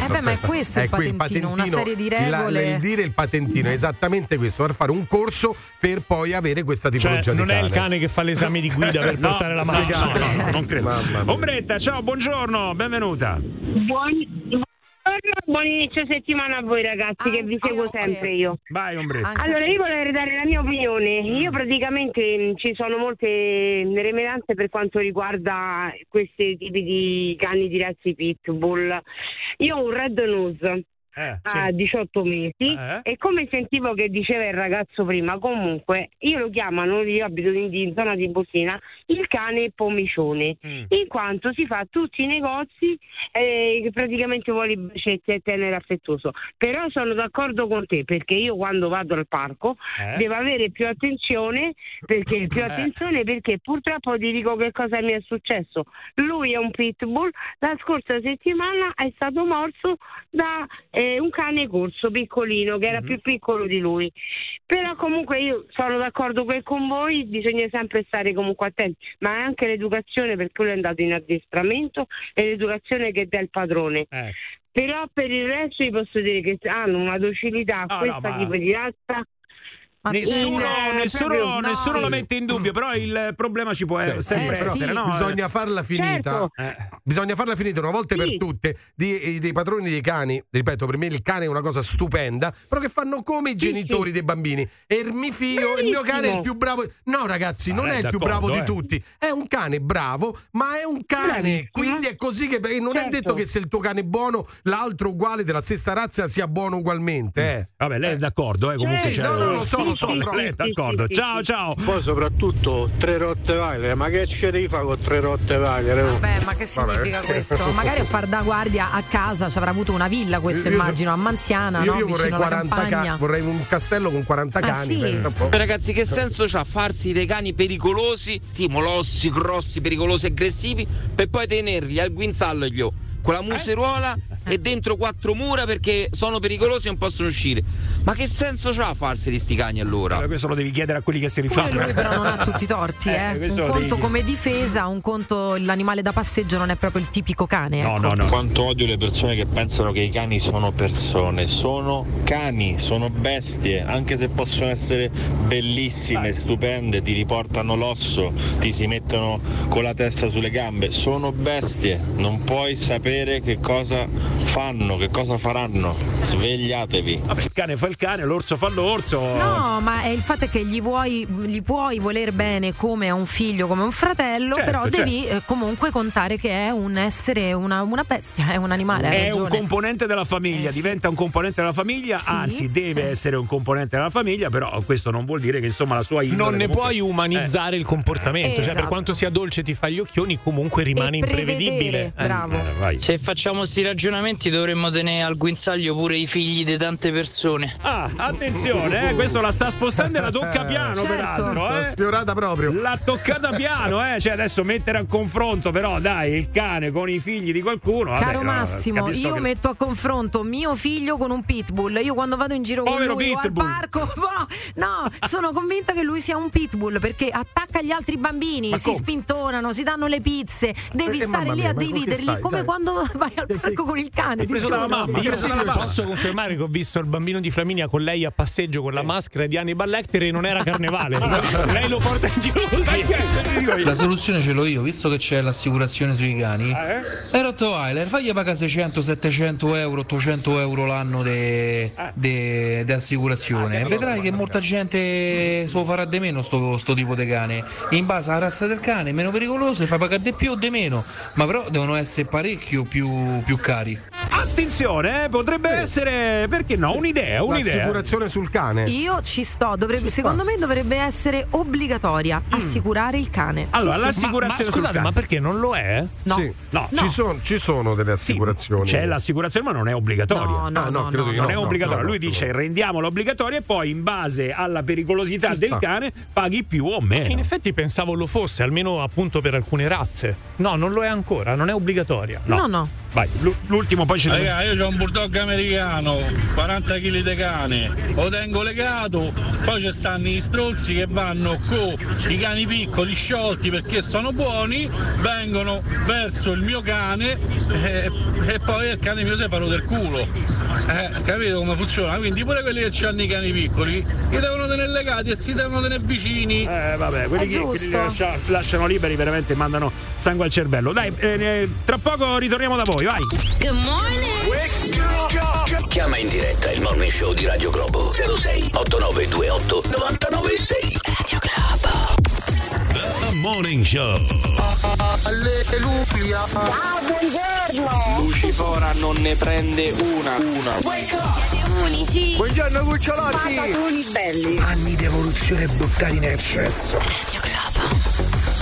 Eh beh, ma è questo il Ecco, patentino, una serie di la- regole. il dire il patentino è esattamente questo, per fare un corso per poi avere questa Cioè, tipologia di non è cane. il cane che fa l'esame di guida per No, portare la no, macchina. No, no, no, non credo. Ombretta, ciao, buongiorno, benvenuta. Buon... Buongiorno, buon inizio settimana a voi ragazzi che vi seguo sempre io. Vai, Ombretta. Allora, io volevo dare la mia opinione. Io praticamente mh, ci sono molte remedanze per quanto riguarda questi tipi di cani di razze pitbull. Io ho un Red Nose a 18 mesi e come sentivo che diceva il ragazzo prima, comunque io lo chiamano, io abito in, in zona di Bosina, il cane pomicione, in quanto si fa tutti i negozi eh, che praticamente vuole i bacetti e tenere affettuoso. Però sono d'accordo con te perché io quando vado al parco Eh? devo avere più attenzione perché, più Eh. attenzione perché purtroppo ti dico che cosa mi è successo. Lui è un pitbull, la scorsa settimana è stato morso da eh, un cane corso piccolino che era Mhm. più piccolo di lui. Però comunque io sono d'accordo con voi, bisogna sempre stare comunque attenti, ma anche l'educazione perché lui è andato in addestramento e l'educazione che dà il padrone. Eh. Però per il resto vi posso dire che hanno una docilità a No, questa no, ma- tipo di razza. Nessuno, Eh, nessuno, nessuno no. lo mette in dubbio, però il problema ci può Sì, eh, sì, sempre però essere, no? Bisogna Eh. farla finita. Certo. Bisogna farla finita una volta per tutte. Di- dei padroni dei cani, ripeto, per me il cane è una cosa stupenda, però che fanno come i genitori dei bambini. E il mio figlio, il mio cane è il più bravo. No, ragazzi, Ma non è è il più bravo eh. di tutti. È un cane bravo, ma è un cane. Bravissimo. Quindi è così che non è Certo. detto che se il tuo cane è buono, l'altro uguale della stessa razza sia buono ugualmente. Eh. Vabbè, lei è d'accordo, eh, comunque Sì, c'è- no, no, lo so, lo so, Lei però- è d'accordo. Ciao, ciao. Poi soprattutto tre Rottweiler, ma che ce devi fare con tre Rottweiler? oh? Vabbè, ma che significa questo? Magari a far da guardia a casa ci avrà avuto una villa, questo Io- immagino, a Manziana, Io, no? io vorrei vicino alla 40 campagna. cani, vorrei un castello con 40 Ah, cani, sì? ragazzi, che senso c'ha farsi dei cani pericolosi, tipo molossi, grossi, pericolosi, aggressivi, per poi tenerli al guinzaglio con la museruola e dentro quattro mura perché sono pericolosi e non possono uscire? Ma che senso c'ha farseli sti cani allora? Allora, questo lo devi chiedere a quelli che si Pure rifanno. lui però non ha tutti i torti, Eh, eh. Un conto devi- come difesa, un conto l'animale da passeggio non è proprio il tipico cane. ecco. Quanto odio le persone che pensano che i cani sono persone. Sono cani, sono bestie, anche se possono essere bellissime, stupende, ti riportano l'osso, ti si mettono con la testa sulle gambe. Sono bestie, non puoi sapere che cosa fanno, che cosa faranno. Svegliatevi. Vabbè, il cane fa il cane, l'orso fa l'orso. No, ma è il fatto è che gli, vuoi, gli puoi voler bene come a un figlio, come a un fratello, Certo, però devi certo. eh, comunque contare che è un essere, una, una bestia, è un animale. È un ragione. componente della famiglia, Eh, sì. diventa un componente della famiglia, Sì. anzi deve essere un componente della famiglia, però questo non vuol dire che insomma la sua indole Non ne comunque- puoi umanizzare il comportamento, cioè per Esatto. quanto sia dolce ti fa gli occhioni, comunque rimane imprevedibile. Eh. Se facciamo questi ragionamenti dovremmo tenere al guinzaglio pure i figli di tante persone. Ah, attenzione, eh, questo la sta spostando e la tocca piano, Certo. peraltro. L'ha Eh. sfiorata proprio. L'ha toccata piano, eh. Cioè, adesso mettere a confronto, però, dai, il cane con i figli di qualcuno. vabbè, Caro no, Massimo, io che- metto a confronto mio figlio con un pitbull. Io quando vado in giro Povero con lui o al pitbull. parco, no, no, sono convinta che lui sia un pitbull perché attacca gli altri bambini, Ma si come? spintonano, si danno le pizze. Devi Eh, stare lì mia, a dividerli come Dai. quando vai al parco con il cane. Ti giuro. Io posso confermare che ho visto il bambino di Flaminia con lei a passeggio con la maschera di Hannibal Lecter e non era carnevale. lei lo porta in giro così. La soluzione ce l'ho io, visto che c'è l'assicurazione sui cani. Ah, Eh? E Rottweiler, fagli pagare 600, 700 euro, 800 euro l'anno di Ah. assicurazione. Vedrai che molta gente se lo farà di meno sto, sto tipo di cane. In base alla razza del cane, meno pericoloso, fa pagare di più o di meno. Ma però devono essere parecchio più, più cari. Attenzione, eh, potrebbe essere, perché no, un'idea, un'idea. L'assicurazione sul cane. Io ci sto, dovrebbe- secondo me dovrebbe essere obbligatoria assicurare il cane. Allora, Sì, sì. l'assicurazione Ma, ma sul scusate, cane. ma perché non lo è? No. Sì. No. Ci, sono, ci sono delle assicurazioni. C'è l'assicurazione, ma non è obbligatoria. No, no, Ah, no, no, credo no, di non no, è no, obbligatoria. no, Lui no, dice rendiamola obbligatoria e poi in base alla pericolosità Ci del sta. cane paghi più o meno. In effetti pensavo lo fosse, almeno appunto per alcune razze. No, non lo è ancora, non è obbligatoria. No, no. Vai, l'u- l'ultimo poi ci Raga, io ho un bulldog americano, 40 kg di cane, lo tengo legato, poi ci stanno i strozzi che vanno con i cani piccoli sciolti perché sono buoni, vengono verso il mio cane e, e poi il cane mio si fa del culo. Eh, capito come funziona? Quindi pure quelli che hanno i cani piccoli, li devono tenere legati e si devono tenere vicini. Eh, vabbè, quelli che, giusto. li lascia- lasciano liberi veramente mandano sangue al cervello. Dai, eh, eh, tra poco ritorniamo da voi, vai. Good morning. Chiama in diretta il morning show di Radio Globo 06 8928 996 Radio Globo The Morning Show Alleluia. Lucifora non ne prende una. Una. Unici. Buongiorno cucciolotti. Patatoni belli. Anni di evoluzione buttati nel cesso.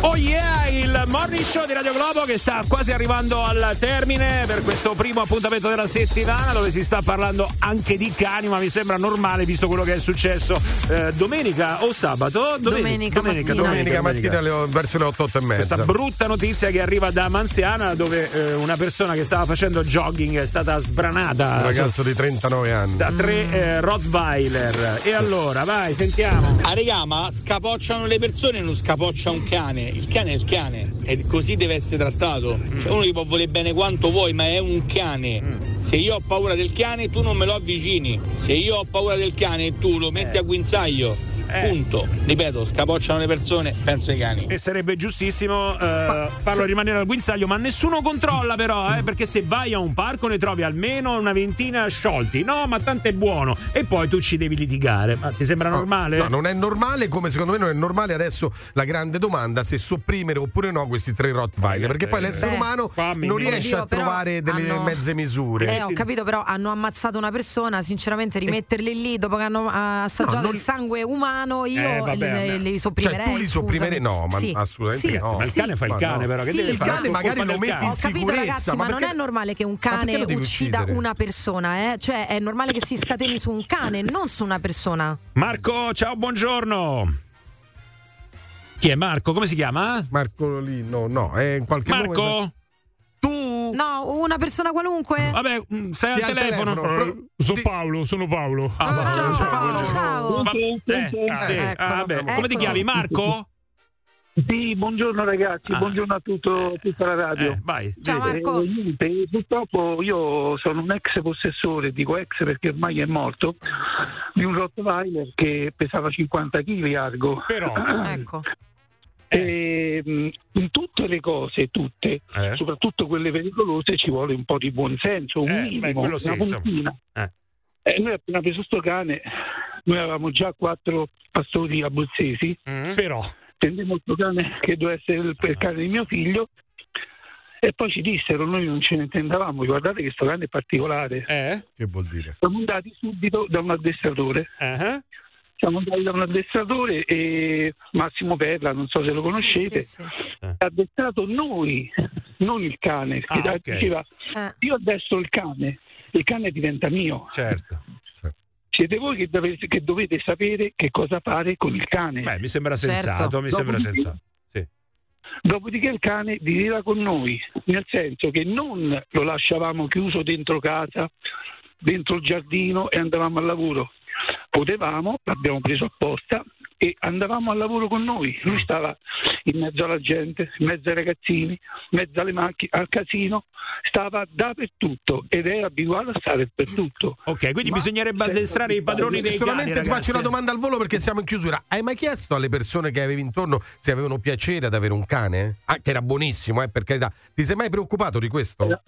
Oh yeah, il morning show di Radio Globo che sta quasi arrivando al termine per questo primo appuntamento della settimana dove si sta parlando anche di cani, ma mi sembra normale visto quello che è successo eh, domenica o sabato? Domenica domenica, mattina. Domenica mattina alle- verso le 8, 8 e mezza. Questa brutta notizia che arriva da Manziana dove eh, una persona che stava facendo jogging è stata sbranata Un ragazzo di 39 anni. da tre eh, Rottweiler. E allora, vai, sentiamo. A regà, ma scapocciano le persone e non scapoccia un cane. Il cane è il cane e così deve essere trattato. Cioè, uno gli può volere bene quanto vuoi, ma è un cane. Se io ho paura del cane, tu non me lo avvicini. Se io ho paura del cane, tu lo metti a guinzaglio. Punto. Ripeto, scapocciano le persone, penso ai cani. E sarebbe giustissimo eh, farlo rimanere al guinzaglio, ma nessuno controlla però, eh, perché se vai a un parco ne trovi almeno una ventina sciolti. No, ma tanto è buono. E poi tu ci devi litigare. Ma ti sembra normale? No, non è normale, come secondo me non è normale adesso la grande domanda se sopprimere oppure no questi tre Rottweiler, perché poi l'essere Beh. umano non riesce a Dio, però trovare delle hanno- mezze misure. Eh, ho capito, però hanno ammazzato una persona. Sinceramente, rimetterli lì dopo che hanno assaggiato No, non- il sangue umano, io Eh, vabbè, li, li sopprimerei. Cioè, tu li sopprimerei? No, ma Sì, assolutamente sì, no. Ma il sì. cane fa il cane, però. Che Sì, deve il fare? cane magari lo metti in capito sicurezza, ragazzi, ma ma, non è normale che un cane uccida uccidere? una persona, eh? Cioè, è normale che si scateni su un cane, non su una persona. Marco, ciao, buongiorno. Chi è Marco? Come si chiama? Marco lì, no, no, è in qualche Marco? Tu No, una persona qualunque. Vabbè, mm, stai Ti al al telefono. telefono. Sono Paolo, sono Paolo. Ah, Ah, ciao, ciao, Paolo. ciao. Come ti chiami? Marco? Sì, buongiorno ragazzi, Ah. buongiorno a tutto, tutta la radio. Eh, vai. Ciao. Marco. Eh, niente, purtroppo io sono un ex possessore, dico ex perché ormai è morto, di un Rottweiler che pesava 50 kg argo. Però, Ecco. E, mh, in tutte le cose, tutte, Eh? soprattutto quelle pericolose, ci vuole un po' di buonsenso, un Eh, minimo, beh, sì, una puntina. Eh. E noi appena preso sto cane, noi avevamo già quattro pastori abruzzesi, Mm. però, prendemmo sto cane che doveva essere il, il cane di mio figlio e poi ci dissero, noi non ce ne intendavamo, guardate che sto cane è particolare. Eh? Che vuol dire? Siamo andati subito da un addestratore. Eh? Siamo andati da un addestratore e Massimo Perla, non so se lo conoscete, Sì, sì. ha addestrato noi, non il cane, che Ah, ok. diceva Eh. io addestro il cane, il cane diventa mio. Certo. Siete voi che dovete, che dovete sapere che cosa fare con il cane. Beh, mi sembra Certo. sensato, mi sembra Dopodiché- sensato. Sì. Dopodiché il cane viveva con noi, nel senso che non lo lasciavamo chiuso dentro casa, dentro il giardino e andavamo al lavoro. Potevamo, l'abbiamo preso apposta e andavamo al lavoro con noi. Lui stava in mezzo alla gente, in mezzo ai ragazzini, in mezzo alle macchine, al casino, stava dappertutto ed è abituato a stare dappertutto. Ok, quindi Ma- bisognerebbe addestrare i padroni dei Solamente cani, ti faccio una domanda al volo perché siamo in chiusura. Hai mai chiesto alle persone che avevi intorno se avevano piacere ad avere un cane? Ah, che era buonissimo, eh, per carità. Ti sei mai preoccupato di questo?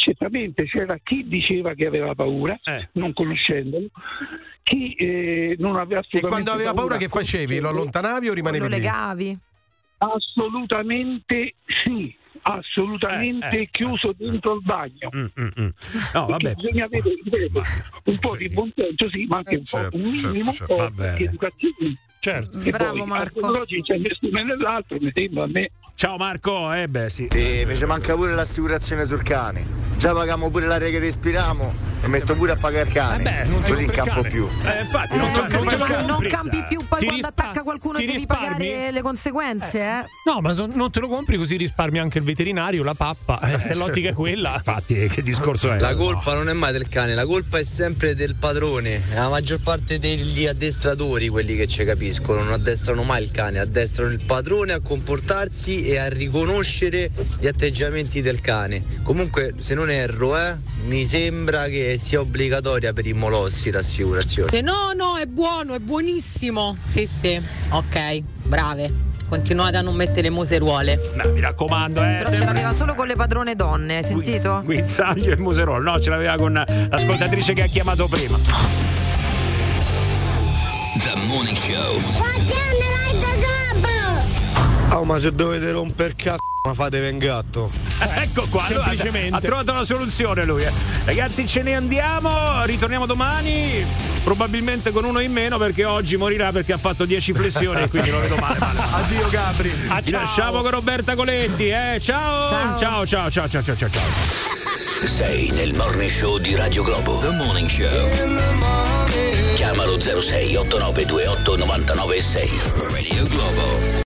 Certamente c'era chi diceva che aveva paura, Eh. non conoscendolo, chi eh, non aveva E assolutamente quando aveva paura che facevi? Lo allontanavi o rimanevi Lo lì? legavi. Assolutamente sì, assolutamente Eh, eh. chiuso dentro il bagno. Mm, mm, mm. No, vabbè. Bisogna avere ripeto, un po' di buonsenso, sì, ma anche Eh, un, certo, po', un certo, minimo certo, bene. di educazione. certo. Che Bravo, poi, Marco. d'oggi c'è nessuno nell'altro, mi sembra a me. Ciao Marco, eh beh sì. Sì, mi ci manca pure l'assicurazione sul cane. Già paghiamo pure l'aria che respiriamo e metto pure a pagare il cane. Vabbè, non ti Così il campo cane. più. Eh, infatti, Eh, non, non, non non compri. campi più poi Ti quando rispa- attacca qualcuno devi risparmi? pagare le conseguenze, eh? No, ma non non te lo compri così risparmi anche il veterinario, la pappa. Eh, se l'ottica è quella. Infatti, che discorso è? La colpa non è mai del cane, la colpa è sempre del padrone. La maggior parte degli addestratori, quelli che ci capiscono, non addestrano mai il cane, addestrano il padrone a comportarsi e a riconoscere gli atteggiamenti del cane. Comunque, se non erro, eh, mi sembra che sia obbligatoria per i molossi l'assicurazione. Eh, No, no, è buono, è buonissimo. Sì, sì, ok, brave. Continuate a non mettere museruole. No, mi raccomando, eh. Però ce l'aveva solo con le padrone donne, hai sentito? Guizzaglio e Muserol. No, ce l'aveva con l'ascoltatrice che ha chiamato prima. The Morning Show. Oh, ma se dovete romper cazzo, ma fate un gatto. Ecco qua, allora, Semplicemente. ha trovato la soluzione lui. eh. Ragazzi, ce ne andiamo, ritorniamo domani, probabilmente con uno in meno perché oggi morirà perché ha fatto 10 flessioni e quindi lo vedo male. male. Addio Gabri. Ah, Ci lasciamo con Roberta Coletti, eh. Ciao. Ciao, ciao, ciao, ciao, ciao, ciao. ciao. Sei nel morning show di Radio Globo. The Morning Show. Chiamalo 06 8928 996. Radio Globo.